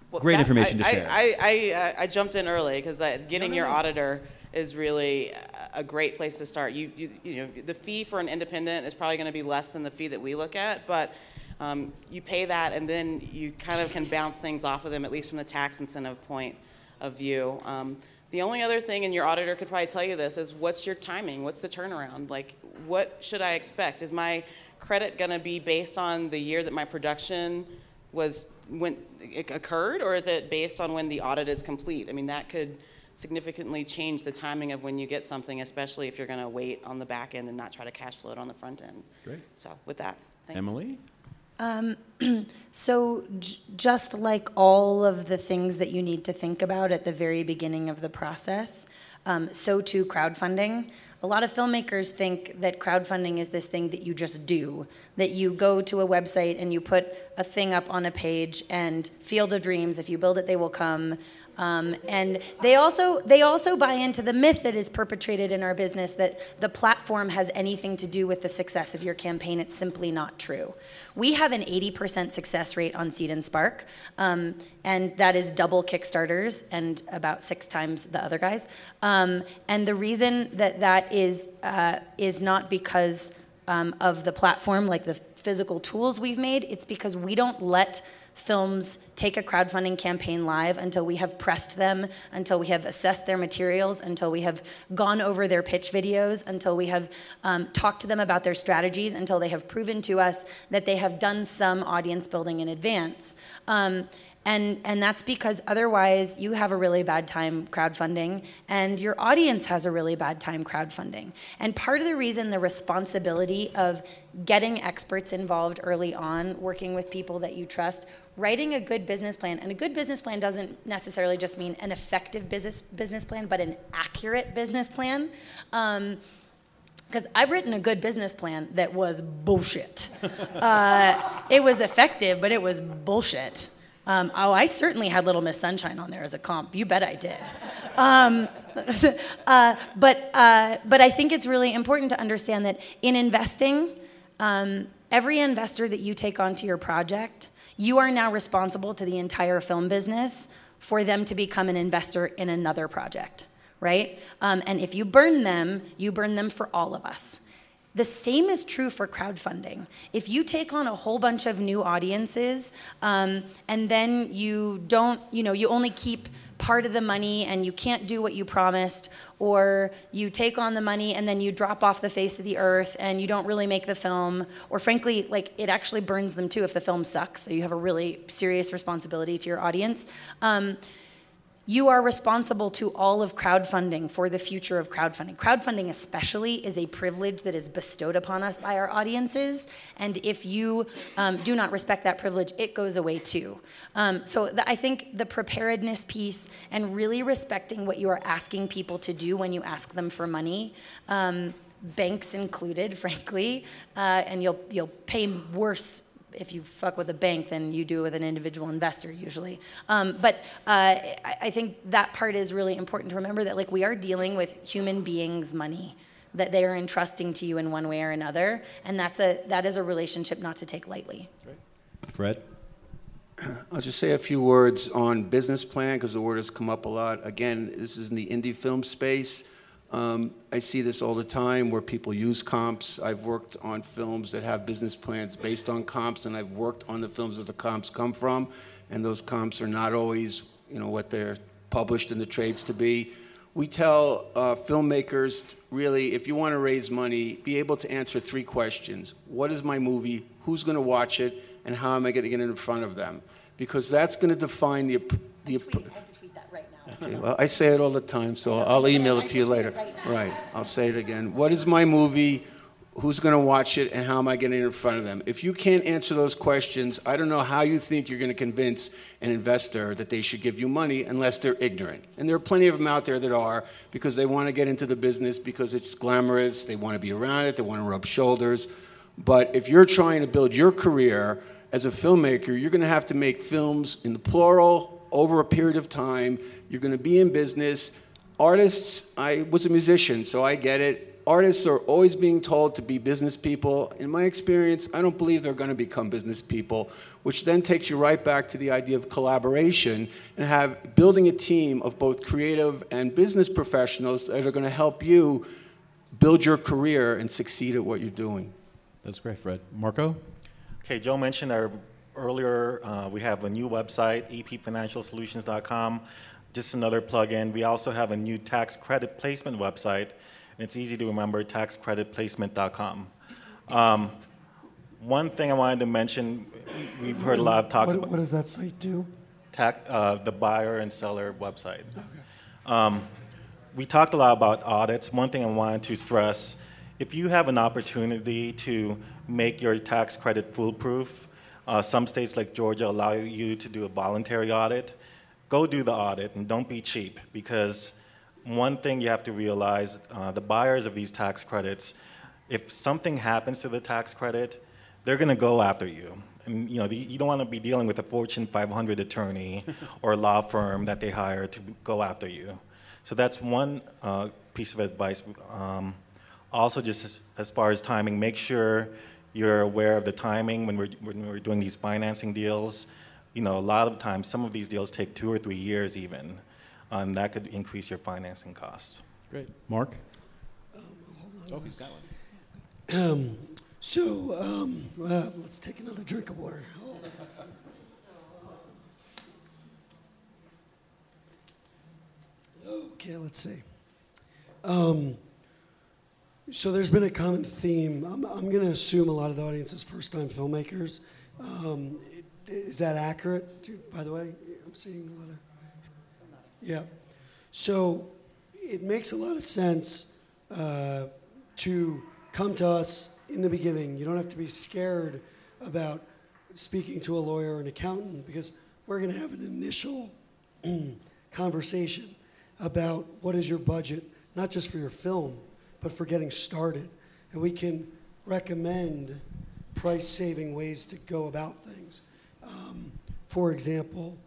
Well, Great that- information to share. I, I, I, uh, I jumped in early because getting no, your no. auditor is really a- a great place to start. You, you, you know, the fee for an independent is probably going to be less than the fee that we look at, but um, you pay that and then you kind of can bounce things off of them, at least from the tax incentive point of view. Um, the only other thing, and your auditor could probably tell you this, is what's your timing? What's the turnaround? Like, what should I expect? Is my credit going to be based on the year that my production was when it occurred, or is it based on when the audit is complete? I mean, that could significantly change the timing of when you get something, especially if you're going to wait on the back end and not try to cash flow it on the front end. Great. So, with that, thanks. Emily? So, j- just like all of the things that you need to think about at the very beginning of the process, um, so too crowdfunding. A lot of filmmakers think that crowdfunding is this thing that you just do, that you go to a website and you put a thing up on a page and Field of Dreams, if you build it, they will come. Um, and they also they also buy into the myth that is perpetrated in our business that the platform has anything to do with the success of your campaign. It's simply not true. We have an 80% success rate on Seed and Spark, um, and that is double Kickstarters and about six times the other guys. Um, and the reason that that is uh, is not because um, of the platform, like the physical tools we've made. It's because we don't let films take a crowdfunding campaign live until we have pressed them, until we have assessed their materials, until we have gone over their pitch videos, until we have um, talked to them about their strategies, until they have proven to us that they have done some audience building in advance. Um, and, and that's because otherwise you have a really bad time crowdfunding and your audience has a really bad time crowdfunding. And part of the reason the responsibility of getting experts involved early on, working with people that you trust, writing a good business plan, and a good business plan doesn't necessarily just mean an effective business, business plan, but an accurate business plan. Um, because I've written a good business plan that was bullshit. uh, it was effective, but it was bullshit. Um, oh, I certainly had Little Miss Sunshine on there as a comp. You bet I did. Um, uh, but, uh, but I think it's really important to understand that in investing, um, every investor that you take onto your project, you are now responsible to the entire film business for them to become an investor in another project, right? Um, and if you burn them, you burn them for all of us. The same is true for crowdfunding. If you take on a whole bunch of new audiences um, and then you don't, you know, you only keep part of the money and you can't do what you promised, or you take on the money and then you drop off the face of the earth and you don't really make the film, or frankly, like it actually burns them too if the film sucks, so you have a really serious responsibility to your audience. Um, you are responsible to all of crowdfunding for the future of crowdfunding. Crowdfunding, especially, is a privilege that is bestowed upon us by our audiences. And if you um, do not respect that privilege, it goes away too. Um, so th- I think the preparedness piece and really respecting what you are asking people to do when you ask them for money. Um, banks included, frankly, uh, and you'll you'll pay worse if you fuck with a bank than you do with an individual investor usually. Um, but uh, I, I think that part is really important to remember that like we are dealing with human beings' money that they are entrusting to you in one way or another, and that's a that is a relationship not to take lightly. Fred? I'll just say a few words on business plan because the word has come up a lot. Again, this is in the indie film space. Um, I see this all the time where people use comps. I've worked on films that have business plans based on comps, and I've worked on the films that the comps come from, and those comps are not always, you know, what they're published in the trades to be. We tell uh, filmmakers, really, if you want to raise money, be able to answer three questions: What is my movie? Who's going to watch it? And how am I going to get it in front of them? Because that's going to define the the. Okay, well, I say it all the time, so I'll email it to you later. Right, I'll say it again. What is my movie? Who's going to watch it? And how am I getting in front of them? If you can't answer those questions, I don't know how you think you're going to convince an investor that they should give you money unless they're ignorant. And there are plenty of them out there that are because they want to get into the business because it's glamorous, they want to be around it, they want to rub shoulders. But if you're trying to build your career as a filmmaker, you're going to have to make films in the plural over a period of time. You're going to be in business. Artists, I was a musician, so I get it. Artists are always being told to be business people. In my experience, I don't believe they're going to become business people, which then takes you right back to the idea of collaboration and have building a team of both creative and business professionals that are going to help you build your career and succeed at what you're doing. That's great, Fred. Marco? Okay, Joe mentioned our earlier, uh, we have a new website, epfinancialsolutions.com. Just another plug-in. We also have a new tax credit placement website, and it's easy to remember, taxcreditplacement.com. Um, one thing I wanted to mention, we've heard a lot of talks What, about what does that site do? tax, uh, the buyer and seller website. Um, we talked a lot about audits. One thing I wanted to stress, if you have an opportunity to make your tax credit foolproof, uh, some states like Georgia allow you to do a voluntary audit. Go do the audit and don't be cheap because one thing you have to realize, uh, the buyers of these tax credits, if something happens to the tax credit, they're going to go after you. And you know, the, you don't want to be dealing with a Fortune 500 attorney or law firm that they hire to go after you. So that's one uh, piece of advice. Um, also, just as, as far as timing, make sure you're aware of the timing when we're, when we're doing these financing deals. You know, a lot of times, some of these deals take two or three years even, and that could increase your financing costs. Great. Mark? Oh, he's got one. Um, so um, uh, let's take another drink of water. Okay, let's see. Um, so there's been a common theme. I'm, I'm going to assume a lot of the audience is first-time filmmakers. Um, is that accurate? By the way, I'm seeing a lot of. Yeah. So it makes a lot of sense uh, to come to us in the beginning. You don't have to be scared about speaking to a lawyer or an accountant because we're going to have an initial conversation about what is your budget, not just for your film, but for getting started. And we can recommend price saving ways to go about things. Um, for example,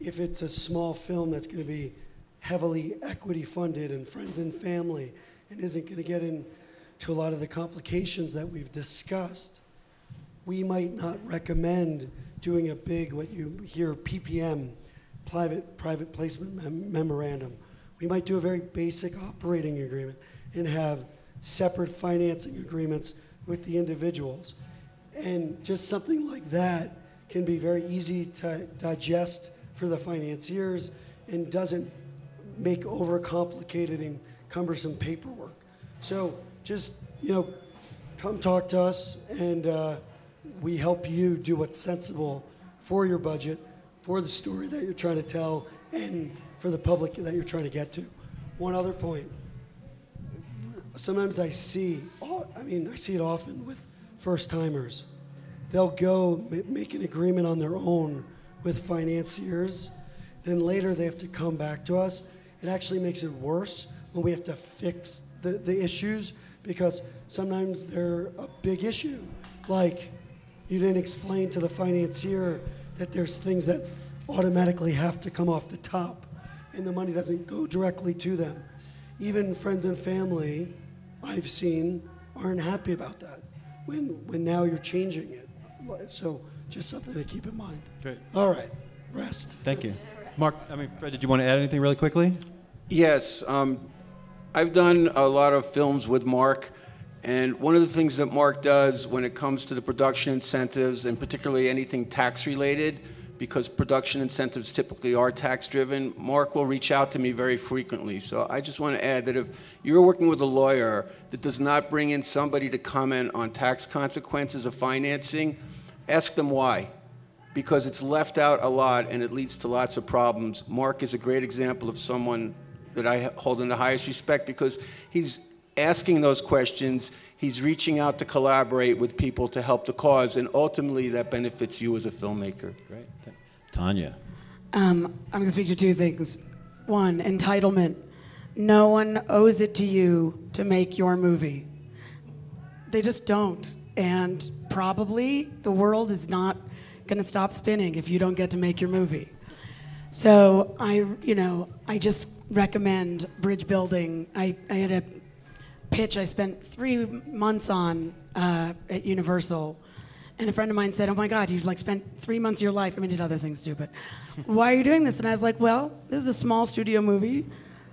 if it's a small film that's going to be heavily equity funded and friends and family and isn't going to get into a lot of the complications that we've discussed, we might not recommend doing a big, what you hear PPM, private, private placement mem- memorandum. We might do a very basic operating agreement and have separate financing agreements with the individuals. And just something like that can be very easy to digest for the financiers and doesn't make overcomplicated and cumbersome paperwork. So just, you know, come talk to us and uh, we help you do what's sensible for your budget, for the story that you're trying to tell, and for the public that you're trying to get to. One other point. Sometimes I see, oh, I mean, I see it often with first timers. They'll go make an agreement on their own with financiers, then later they have to come back to us. It actually makes it worse when we have to fix the, the issues because sometimes they're a big issue. Like, you didn't explain to the financier that there's things that automatically have to come off the top and the money doesn't go directly to them. Even friends and family I've seen aren't happy about that when, when now you're changing it. So just something to keep in mind. Great. All right, rest. Thank you. Mark, I mean, Fred, did you want to add anything really quickly? Yes, um, I've done a lot of films with Mark, and one of the things that Mark does when it comes to the production incentives, and particularly anything tax related, because production incentives typically are tax driven, Mark will reach out to me very frequently. So I just want to add that if you're working with a lawyer that does not bring in somebody to comment on tax consequences of financing, ask them why because it's left out a lot and it leads to lots of problems. Mark is a great example of someone that I hold in the highest respect because he's asking those questions, he's reaching out to collaborate with people to help the cause, and ultimately that benefits you as a filmmaker. Great. Tanya. Um, I'm going to speak to two things. One, entitlement. No one owes it to you to make your movie. They just don't. And probably the world is not going to stop spinning if you don't get to make your movie. So I, you know, I just recommend bridge building. I, I had a pitch I spent three months on uh, at Universal, and a friend of mine said, "Oh my God, you've like spent three months of your life. I mean, did other things too, but why are you doing this?" And I was like, "Well, this is a small studio movie.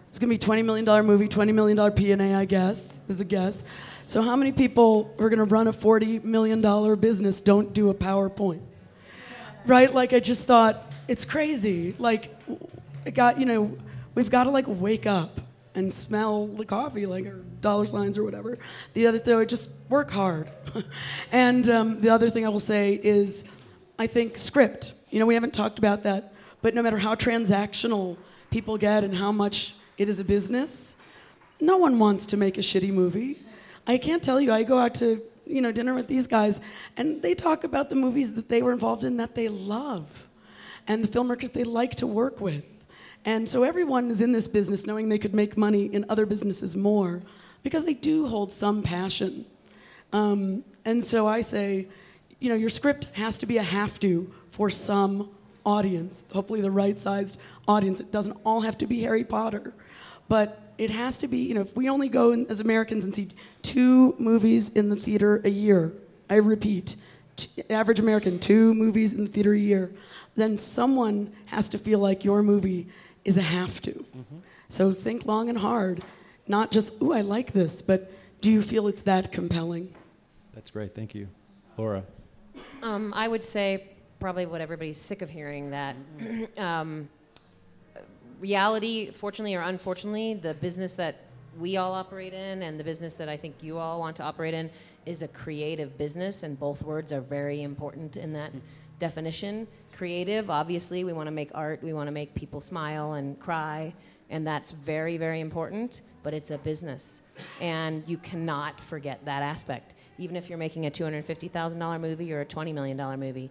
It's gonna be a twenty million dollar movie, twenty million dollar P&A, I guess. Is a guess. So how many people who are gonna run a forty million dollar business don't do a PowerPoint? Right? Like I just thought it's crazy. Like, it got you know, we've got to like wake up." and smell the coffee, like or dollar signs or whatever. The other thing, just work hard. and um, the other thing I will say is, I think script. You know, we haven't talked about that, but no matter how transactional people get and how much it is a business, no one wants to make a shitty movie. I can't tell you. I go out to you know dinner with these guys, and they talk about the movies that they were involved in that they love, and the filmmakers they like to work with. And so everyone is in this business knowing they could make money in other businesses more because they do hold some passion. Um, and so I say, you know, your script has to be a have to for some audience, hopefully the right sized audience. It doesn't all have to be Harry Potter, but it has to be, you know, if we only go in, as Americans and see two movies in the theater a year, I repeat, t- average American, two movies in the theater a year, then someone has to feel like your movie is a have to. Mm-hmm. So think long and hard, not just, ooh, I like this, but do you feel it's that compelling? That's great. Thank you. Laura. Um, I would say probably what everybody's sick of hearing that um, reality, fortunately or unfortunately, the business that we all operate in and the business that I think you all want to operate in is a creative business, and both words are very important in that definition. Creative, obviously, we want to make art, we want to make people smile and cry, and that's very, very important, but it's a business. And you cannot forget that aspect. Even if you're making a $250,000 movie or a $20 million movie,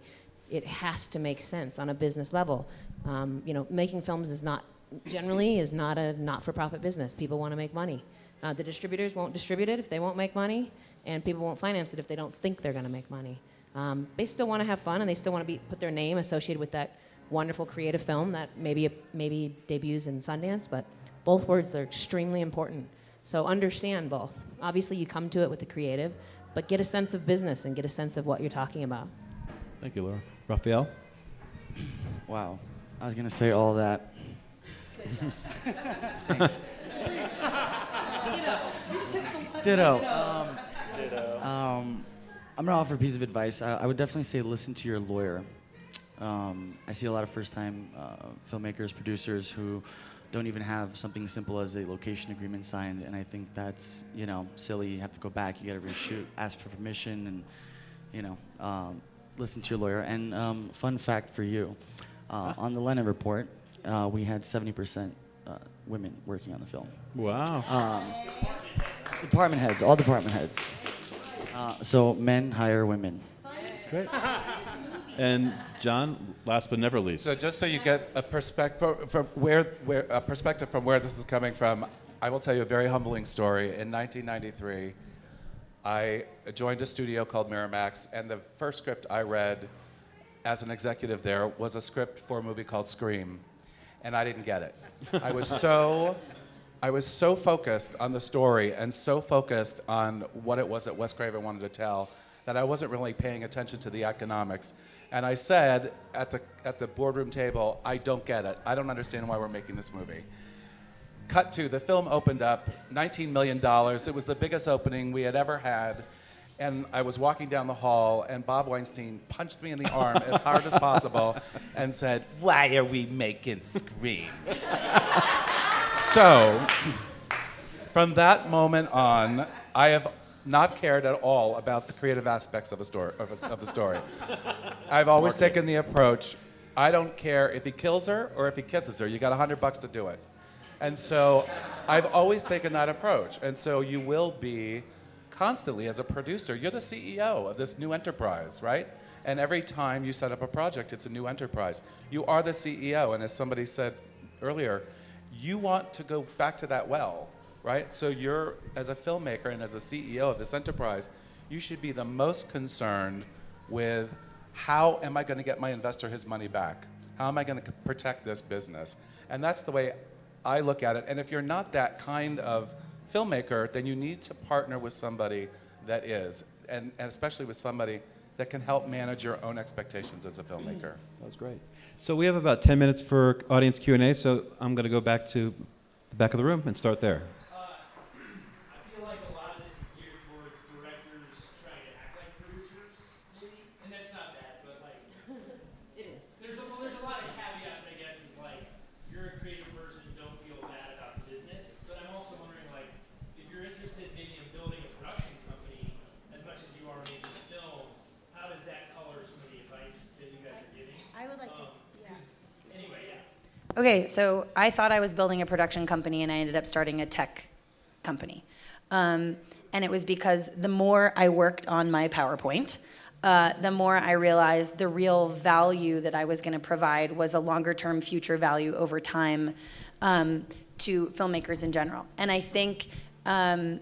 it has to make sense on a business level. Um, you know, making films is not generally is not a not-for-profit business. People want to make money. Uh, the distributors won't distribute it if they won't make money, and people won't finance it if they don't think they're going to make money. Um, they still want to have fun and they still want to be put their name associated with that wonderful creative film that maybe maybe debuts in Sundance. But both words are extremely important. So understand both. Obviously, you come to it with the creative, but get a sense of business and get a sense of what you're talking about. Thank you, Laura. Raphael. Wow, I was gonna say all that. Thanks. Ditto. Um, um, I'm gonna offer a piece of advice. I, I would definitely say listen to your lawyer. Um, I see a lot of first-time uh, filmmakers, producers who don't even have something simple as a location agreement signed, and I think that's you know silly. You have to go back, you got to reshoot, ask for permission, and you know um, listen to your lawyer. And um, fun fact for you, uh, on the Lennon report, uh, we had 70% uh, women working on the film. Wow. Department heads, all department heads. Uh, so men hire women. That's great. And John, last but never least. So just so you get a perspective from where, where a perspective from where this is coming from, I will tell you a very humbling story. In 1993, I joined a studio called Miramax, and the first script I read as an executive there was a script for a movie called Scream, and I didn't get it. I was so I was so focused on the story and so focused on what it was that Wes Craven wanted to tell that I wasn't really paying attention to the economics. And I said at the, at the boardroom table, I don't get it. I don't understand why we're making this movie. Cut to the film opened up, $19 million. It was the biggest opening we had ever had. And I was walking down the hall, and Bob Weinstein punched me in the arm as hard as possible and said, Why are we making Scream? So, from that moment on, I have not cared at all about the creative aspects of a story. Of a, of a story. I've always taken the approach: I don't care if he kills her or if he kisses her. You got a hundred bucks to do it, and so I've always taken that approach. And so you will be constantly as a producer. You're the CEO of this new enterprise, right? And every time you set up a project, it's a new enterprise. You are the CEO, and as somebody said earlier, you want to go back to that well, right? So you're, as a filmmaker and as a CEO of this enterprise, you should be the most concerned with how am I going to get my investor his money back? How am I going to protect this business? And that's the way I look at it. And if you're not that kind of filmmaker, then you need to partner with somebody that is, and, and especially with somebody that can help manage your own expectations as a filmmaker. That was great. So we have about 10 minutes for audience Q&A, so I'm going to go back to the back of the room and start there. I feel like a lot of this is geared towards directors trying to act like producers, maybe, and that's not bad, but like, It is. there's a, well, there's a lot of caveats, I guess, is like, you're a creative person, don't feel bad about the business, but I'm also wondering, like, if you're interested maybe in building a production company as much as you are making a film, how does that color some of the advice that you guys are giving? I would like to, Um, yeah. 'cause Anyway, yeah. Okay, so I thought I was building a production company and I ended up starting a tech company. Um, and it was because the more I worked on my PowerPoint, uh, the more I realized the real value that I was going to provide was a longer term future value over time um, to filmmakers in general. And I think um,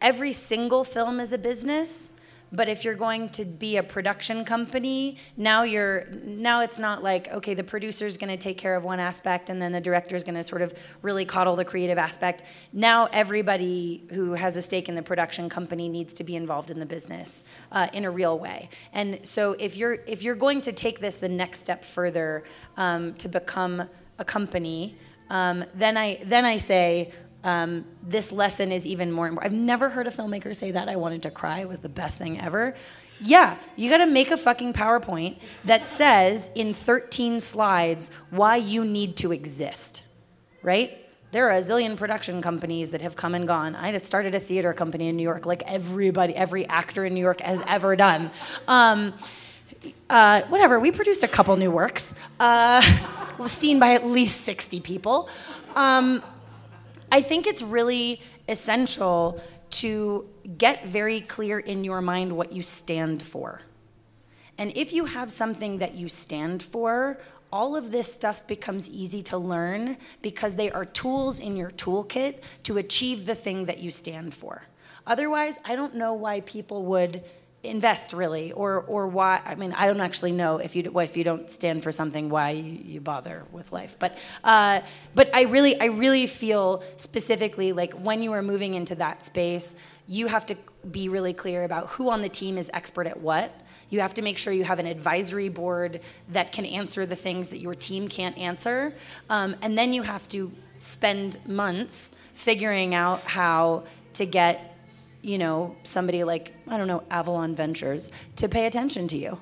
every single film is a business but if you're going to be a production company now you're now it's not like okay the producer's going to take care of one aspect and then the director's going to sort of really coddle the creative aspect. Now everybody who has a stake in the production company needs to be involved in the business uh, in a real way. And so if you're if you're going to take this the next step further um, to become a company um, then i then i say um, this lesson is even more important. I've never heard a filmmaker say that. I wanted to cry. It was the best thing ever. Yeah, you got to make a fucking PowerPoint that says in 13 slides why you need to exist, right? There are a zillion production companies that have come and gone. I just started a theater company in New York, like everybody, every actor in New York has ever done. Um, uh, whatever, we produced a couple new works, uh, was seen by at least 60 people. Um, I think it's really essential to get very clear in your mind what you stand for. And if you have something that you stand for, all of this stuff becomes easy to learn because they are tools in your toolkit to achieve the thing that you stand for. Otherwise, I don't know why people would invest really or or why I mean I don't actually know if you what if you don't stand for something why you, you bother with life. But uh, but I really I really feel specifically like when you are moving into that space you have to be really clear about who on the team is expert at what. You have to make sure you have an advisory board that can answer the things that your team can't answer. Um, and then you have to spend months figuring out how to get you know, somebody like, I don't know, Avalon Ventures to pay attention to you.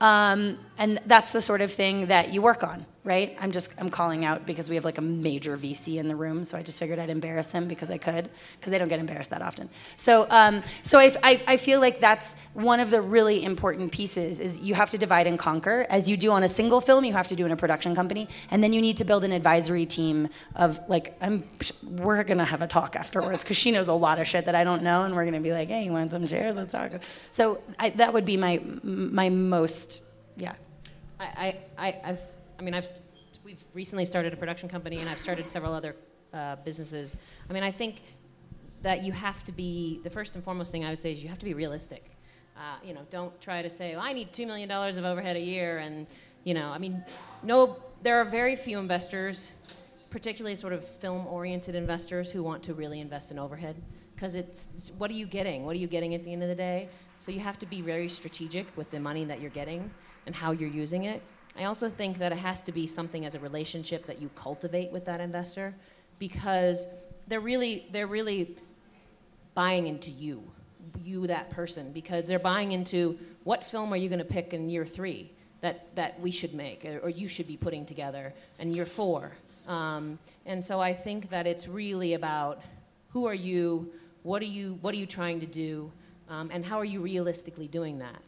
Um, and that's the sort of thing that you work on, right? I'm just I'm calling out because we have like a major VC in the room, so I just figured I'd embarrass him because I could, because they don't get embarrassed that often. So um, so I, I, I feel like that's one of the really important pieces is you have to divide and conquer as you do on a single film, you have to do in a production company, and then you need to build an advisory team of like I'm we're gonna have a talk afterwards because she knows a lot of shit that I don't know, and we're gonna be like, hey, you want some chairs? Let's talk. So I, that would be my my most yeah. I, I, I, I've, s- I mean, I've, we've recently started a production company, and I've started several other uh, businesses. I mean, I think that you have to be the first and foremost thing I would say is you have to be realistic. Uh, you know, don't try to say, well, I need two million dollars of overhead a year, and you know, I mean, no, there are very few investors, particularly sort of film-oriented investors, who want to really invest in overhead because it's, it's what are you getting? What are you getting at the end of the day? So you have to be very strategic with the money that you're getting and how you're using it. I also think that it has to be something as a relationship that you cultivate with that investor because they're really they're really buying into you, you that person, because they're buying into what film are you going to pick in year three that, that we should make or, or you should be putting together in year four. Um, and so I think that it's really about who are you, what are you, what are you trying to do, um, and how are you realistically doing that.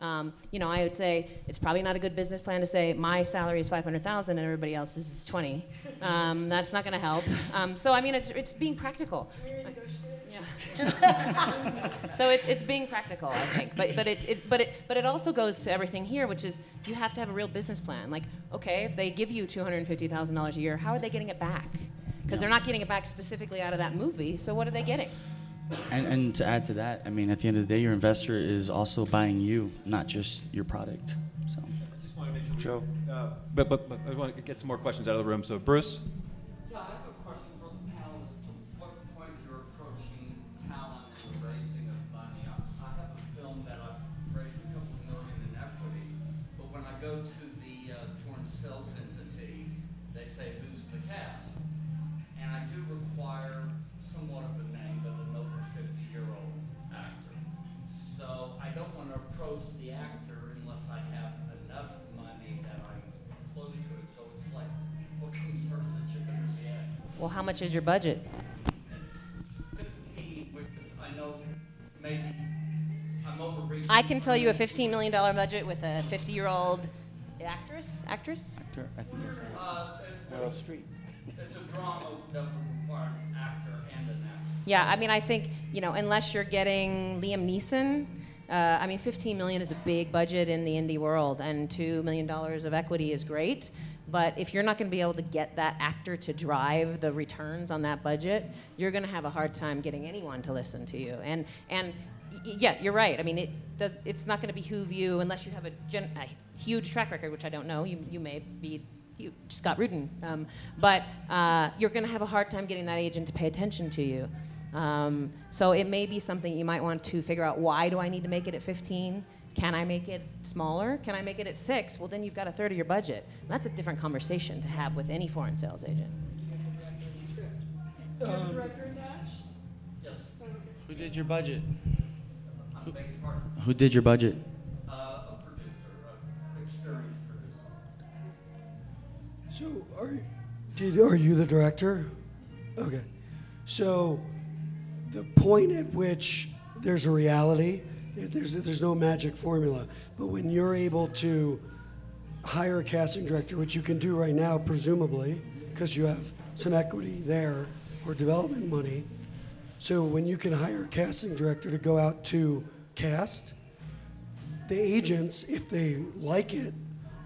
Um, you know, I would say it's probably not a good business plan to say my salary is 500,000 and everybody else's is 20. Um, that's not going to help. Um, so I mean, it's, it's being practical. Yeah. so it's, it's being practical, I think. But, but, it, it, but, it, but it also goes to everything here, which is you have to have a real business plan. Like, okay, if they give you $250,000 a year, how are they getting it back? Because they're not getting it back specifically out of that movie, so what are they getting? And, and to add to that, I mean, at the end of the day, your investor is also buying you, not just your product. So. Just want to make sure. Joe. uh, But, but, but I want to get some more questions out of the room. So Bruce? Much is your budget? It's fifteen, which is, I know, maybe I'm overreaching. I can tell you a $15 million budget with a 50 year old actress. Actress? Actor, I think yes. Uh, it- Meryl Streep. It's a drama that would require an actor and an actress. Yeah, I mean, I think, you know, unless you're getting Liam Neeson, uh, I mean, 15 million is a big budget in the indie world, and $2 million of equity is great. But if you're not going to be able to get that actor to drive the returns on that budget, you're going to have a hard time getting anyone to listen to you. And, and yeah, you're right. I mean, it does, it's not going to behoove you unless you have a, gen- a huge track record, which I don't know. You, you may be you, Scott Rudin. Um, but uh, you're going to have a hard time getting that agent to pay attention to you. Um, so it may be something you might want to figure out why do I need to make it at 15? Can I make it smaller? Can I make it at six? Well, then you've got a third of your budget. And that's a different conversation to have with any foreign sales agent. Um, director attached? Yes, Who did your budget? I'm begging. Who did your budget? Uh, a producer, an experienced producer. So, are, did, are you the director? Okay. So, the point at which there's a reality, there's, there's no magic formula, but when you're able to hire a casting director, which you can do right now, presumably, because you have some equity there or development money. So, when you can hire a casting director to go out to cast, the agents, if they like it,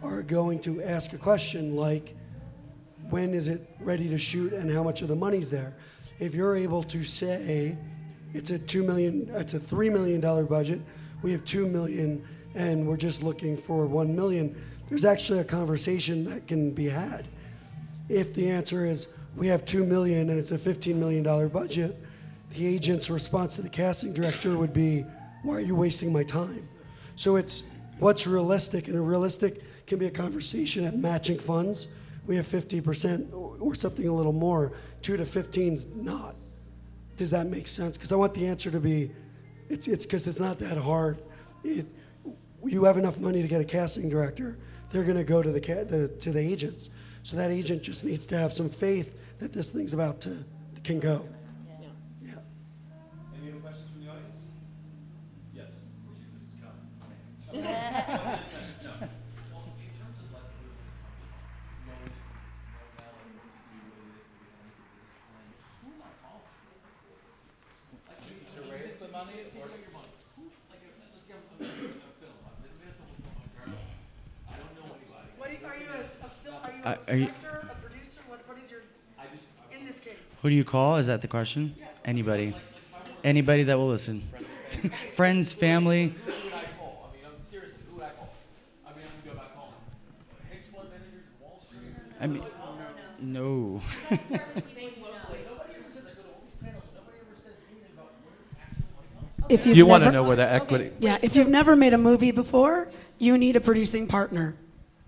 are going to ask a question like, when is it ready to shoot and how much of the money's there? If you're able to say, it's a two million, it's a three million dollar budget, we have two million, and we're just looking for one million, there's actually a conversation that can be had. If the answer is, we have two million and it's a fifteen million dollar budget, the agent's response to the casting director would be, why are you wasting my time? So it's what's realistic, and a realistic can be a conversation at matching funds. We have 50% or something a little more. Two to 15's not. Does that make sense? Because I want the answer to be, it's it's because it's not that hard. It, you have enough money to get a casting director, they're going to go to the, ca- the to the agents. So that agent just needs to have some faith that this thing's about to can go. Yeah. Any other questions from the audience? Yes. What are you, are you a, a film, are you Uh, are you- director, a producer, what, what is your, in this case? Who do you call? Is that the question? Anybody. Anybody that will listen. Friends, family. Who would I call? I mean, I'm seriously, who would I call? I mean, I'm gonna go back calling hedge fund managers, Wall Street. I mean, no. Nobody ever says I go to all these panels. Nobody ever says anything about where actual money comes. If you've You want to know where the equity. Yeah, if you've never made a movie before, you need a producing partner.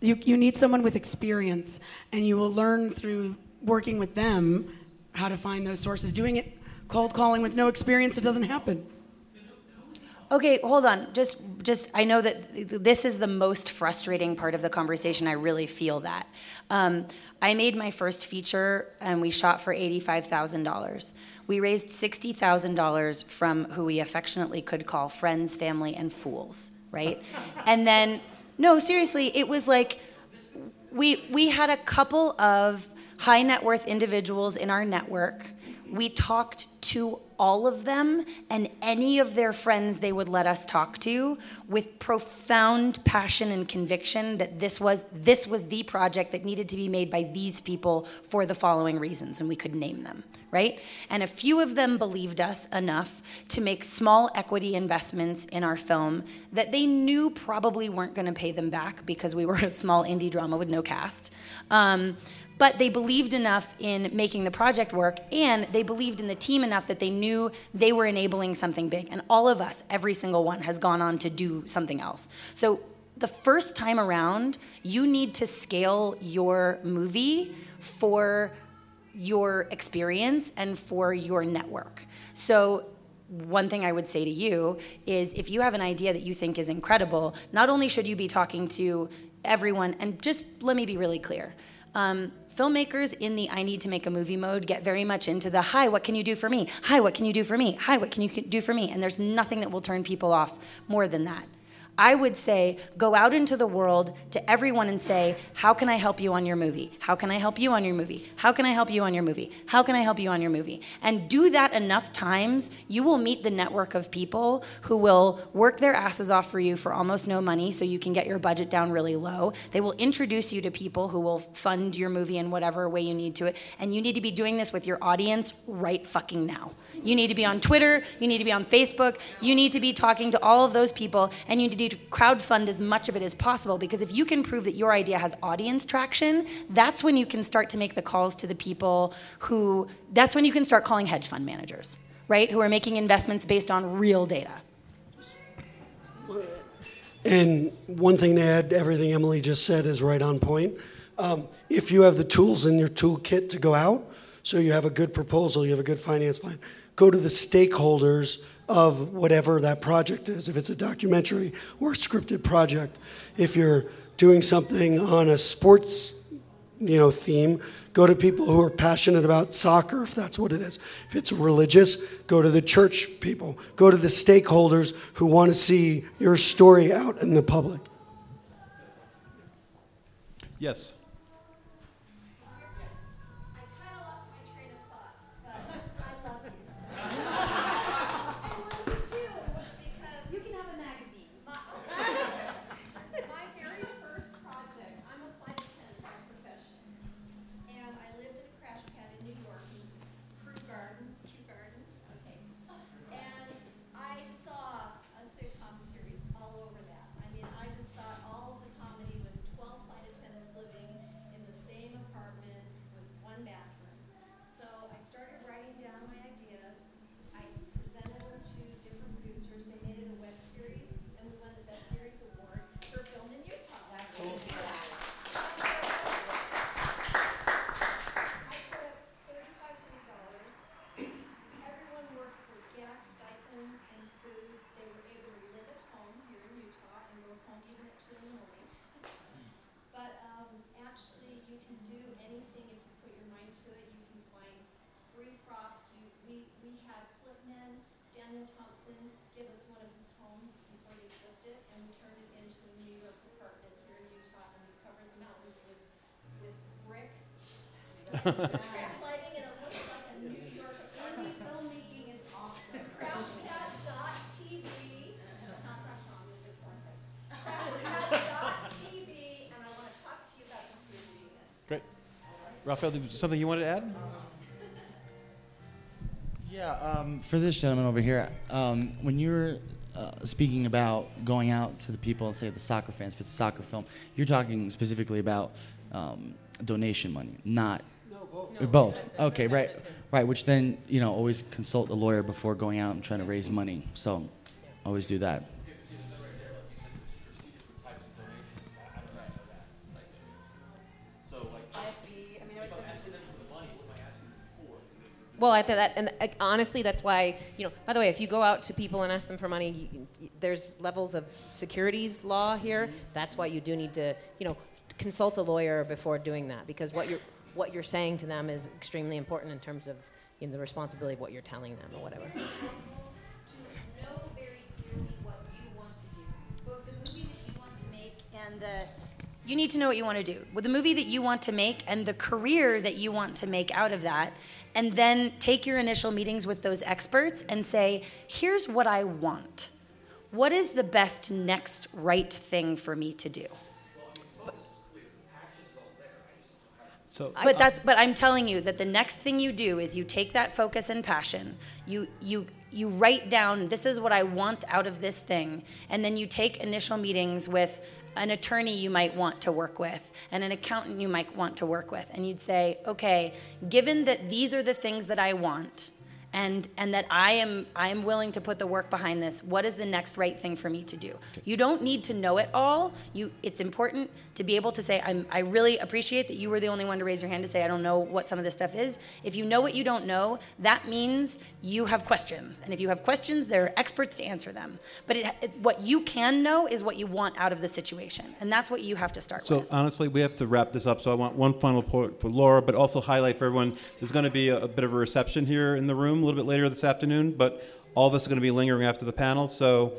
You, you need someone with experience, and you will learn through working with them how to find those sources. Doing it cold calling with no experience, it doesn't happen. Okay, hold on. Just just I know that this is the most frustrating part of the conversation. I really feel that. Um, I made my first feature and we shot for $85,000. We raised $60,000 from who we affectionately could call friends, family, and fools, right? and then, no, seriously, it was like we, we had a couple of high net worth individuals in our network. We talked to all of them and any of their friends they would let us talk to with profound passion and conviction that this was this was the project that needed to be made by these people for the following reasons and we could name them right? And a few of them believed us enough to make small equity investments in our film that they knew probably weren't going to pay them back because we were a small indie drama with no cast. Um, but they believed enough in making the project work and they believed in the team enough that they knew they were enabling something big and all of us every single one has gone on to do something else so the first time around you need to scale your movie for your experience and for your network so one thing I would say to you is if you have an idea that you think is incredible, not only should you be talking to everyone, and just let me be really clear. Um, filmmakers in the I need to make a movie mode get very much into the hi, what can you do for me? Hi, what can you do for me? Hi, what can you do for me? And there's nothing that will turn people off more than that. I would say go out into the world to everyone and say, How can I help you on your movie? How can I help you on your movie? How can I help you on your movie? How can I help you on your movie? And do that enough times, you will meet the network of people who will work their asses off for you for almost no money so you can get your budget down really low. They will introduce you to people who will fund your movie in whatever way you need to it. And you need to be doing this with your audience right fucking now. You need to be on Twitter, you need to be on Facebook, you need to be talking to all of those people, and you need to crowdfund as much of it as possible because if you can prove that your idea has audience traction, that's when you can start to make the calls to the people who, that's when you can start calling hedge fund managers, right? Who are making investments based on real data. And one thing to add, everything Emily just said is right on point. Um, if you have the tools in your toolkit to go out, so you have a good proposal, you have a good finance plan, go to the stakeholders of whatever that project is. If it's a documentary or a scripted project, if you're doing something on a sports you know theme go to people who are passionate about soccer if that's what it is if it's religious go to the church people go to the stakeholders who want to see your story out in the public Yes. You can have a magazine. My very first project, I'm a flight attendant by profession. And I lived at a crash pad in New York, in Crew Gardens, Kew Gardens. Okay. And I saw a sitcom series all over that. I mean, I just thought all of the comedy with twelve flight attendants living Thompson give us one of his homes before they flipped it, and we turned it into a New York apartment here in Utah, and we covered the mountains with, with brick. Track lighting, and it looks like a New York, indie filmmaking is awesome. Crashpad.tv, not Crashpad, it's a website. Crashpad.tv, and I wanna talk to you about distributing it. Great. Raphael, did- something you wanted to add? Yeah, um, for this gentleman over here, um, when you're uh, speaking about going out to the people and say the soccer fans, if it's a soccer film, you're talking specifically about um, donation money, not No, both. Okay, right, right. Which then you know always consult the lawyer before going out and trying to raise money. So always do that. Well, I thought that, and honestly, that's why, you know, by the way, if you go out to people and ask them for money, you, there's levels of securities law here. That's why you do need to, you know, consult a lawyer before doing that, because what you're, what you're saying to them is extremely important in terms of, you know, the responsibility of what you're telling them or whatever. and the. You need to know what you want to do. With the movie that you want to make and the career that you want to make out of that, and then take your initial meetings with those experts and say, here's what I want. What is the best next right thing for me to do? So, But that's but I'm telling you that the next thing you do is you take that focus and passion. You you you write down this is what I want out of this thing. And then you take initial meetings with an attorney you might want to work with and an accountant you might want to work with. And you'd say, "Okay, given that these are the things that I want, and and that I am I am willing to put the work behind this. What is the next right thing for me to do? You don't need to know it all. You it's important to be able to say I'm I really appreciate that you were the only one to raise your hand to say I don't know what some of this stuff is. If you know what you don't know, that means you have questions. And if you have questions, there are experts to answer them. But it, it- what you can know is what you want out of the situation. And that's what you have to start So with. So honestly, we have to wrap this up. So I want one final point for Laura, but also highlight for everyone. There's going to be a, a bit of a reception here in the room a little bit later this afternoon, but all of us are going to be lingering after the panel. So,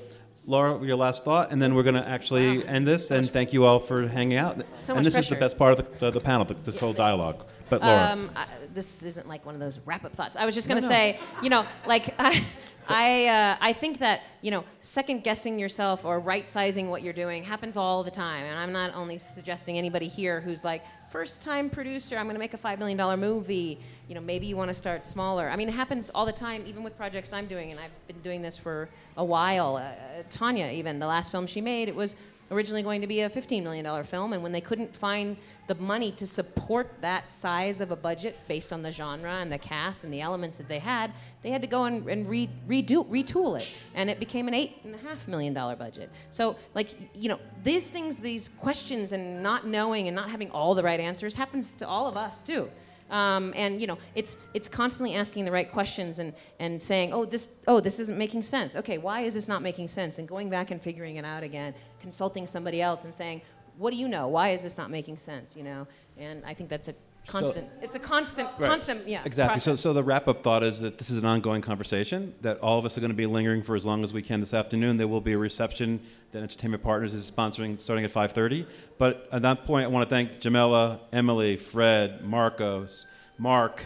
Laura, your last thought, and then we're going to actually end this. And thank you all for hanging out. So and much this is the pressure. best part of the, the, the panel, the, this whole dialogue. But Laura, Um, I, this isn't like one of those wrap-up thoughts. I was just going to No, no. say, you know, like I, I, uh, I think that you know, second guessing yourself or right sizing what you're doing happens all the time. And I'm not only suggesting anybody here who's like first time producer, I'm going to make a five million dollar movie. You know, maybe you want to start smaller. I mean, it happens all the time, even with projects I'm doing, and I've been doing this for a while. Uh, Tanya, even the last film she made, it was originally going to be a $15 million film, and when they couldn't find the money to support that size of a budget based on the genre and the cast and the elements that they had, they had to go and, and re, redo, retool it. And it became an $8.5 million budget. So, like, you know, these things, these questions and not knowing and not having all the right answers happens to all of us, too. Um, and you know, it's it's constantly asking the right questions and and saying, oh this oh this isn't making sense. Okay, why is this not making sense? And going back and figuring it out again, consulting somebody else and saying, what do you know? Why is this not making sense? You know, and I think that's a constant. it's a constant, Right. constant, yeah. Exactly. So, so the wrap-up thought is that this is an ongoing conversation. That all of us are going to be lingering for as long as we can this afternoon. There will be a reception that Entertainment Partners is sponsoring, starting at 5:30. But at that point, I want to thank Jamela, Emily, Fred, Marcos, Mark,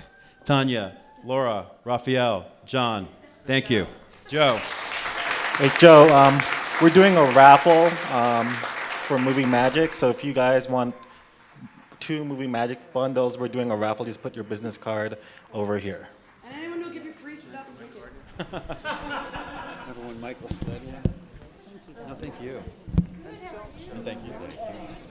Tanya, Laura, Raphael, John. Thank you, Joe. Hey, Joe, um, we're doing a raffle um, for Movie Magic. So if you guys want two Movie Magic bundles, we're doing a raffle. Just put your business card over here. And anyone who'll give you free stuff too. Everyone Michael Sled one? No, thank you. Thank you. Spirit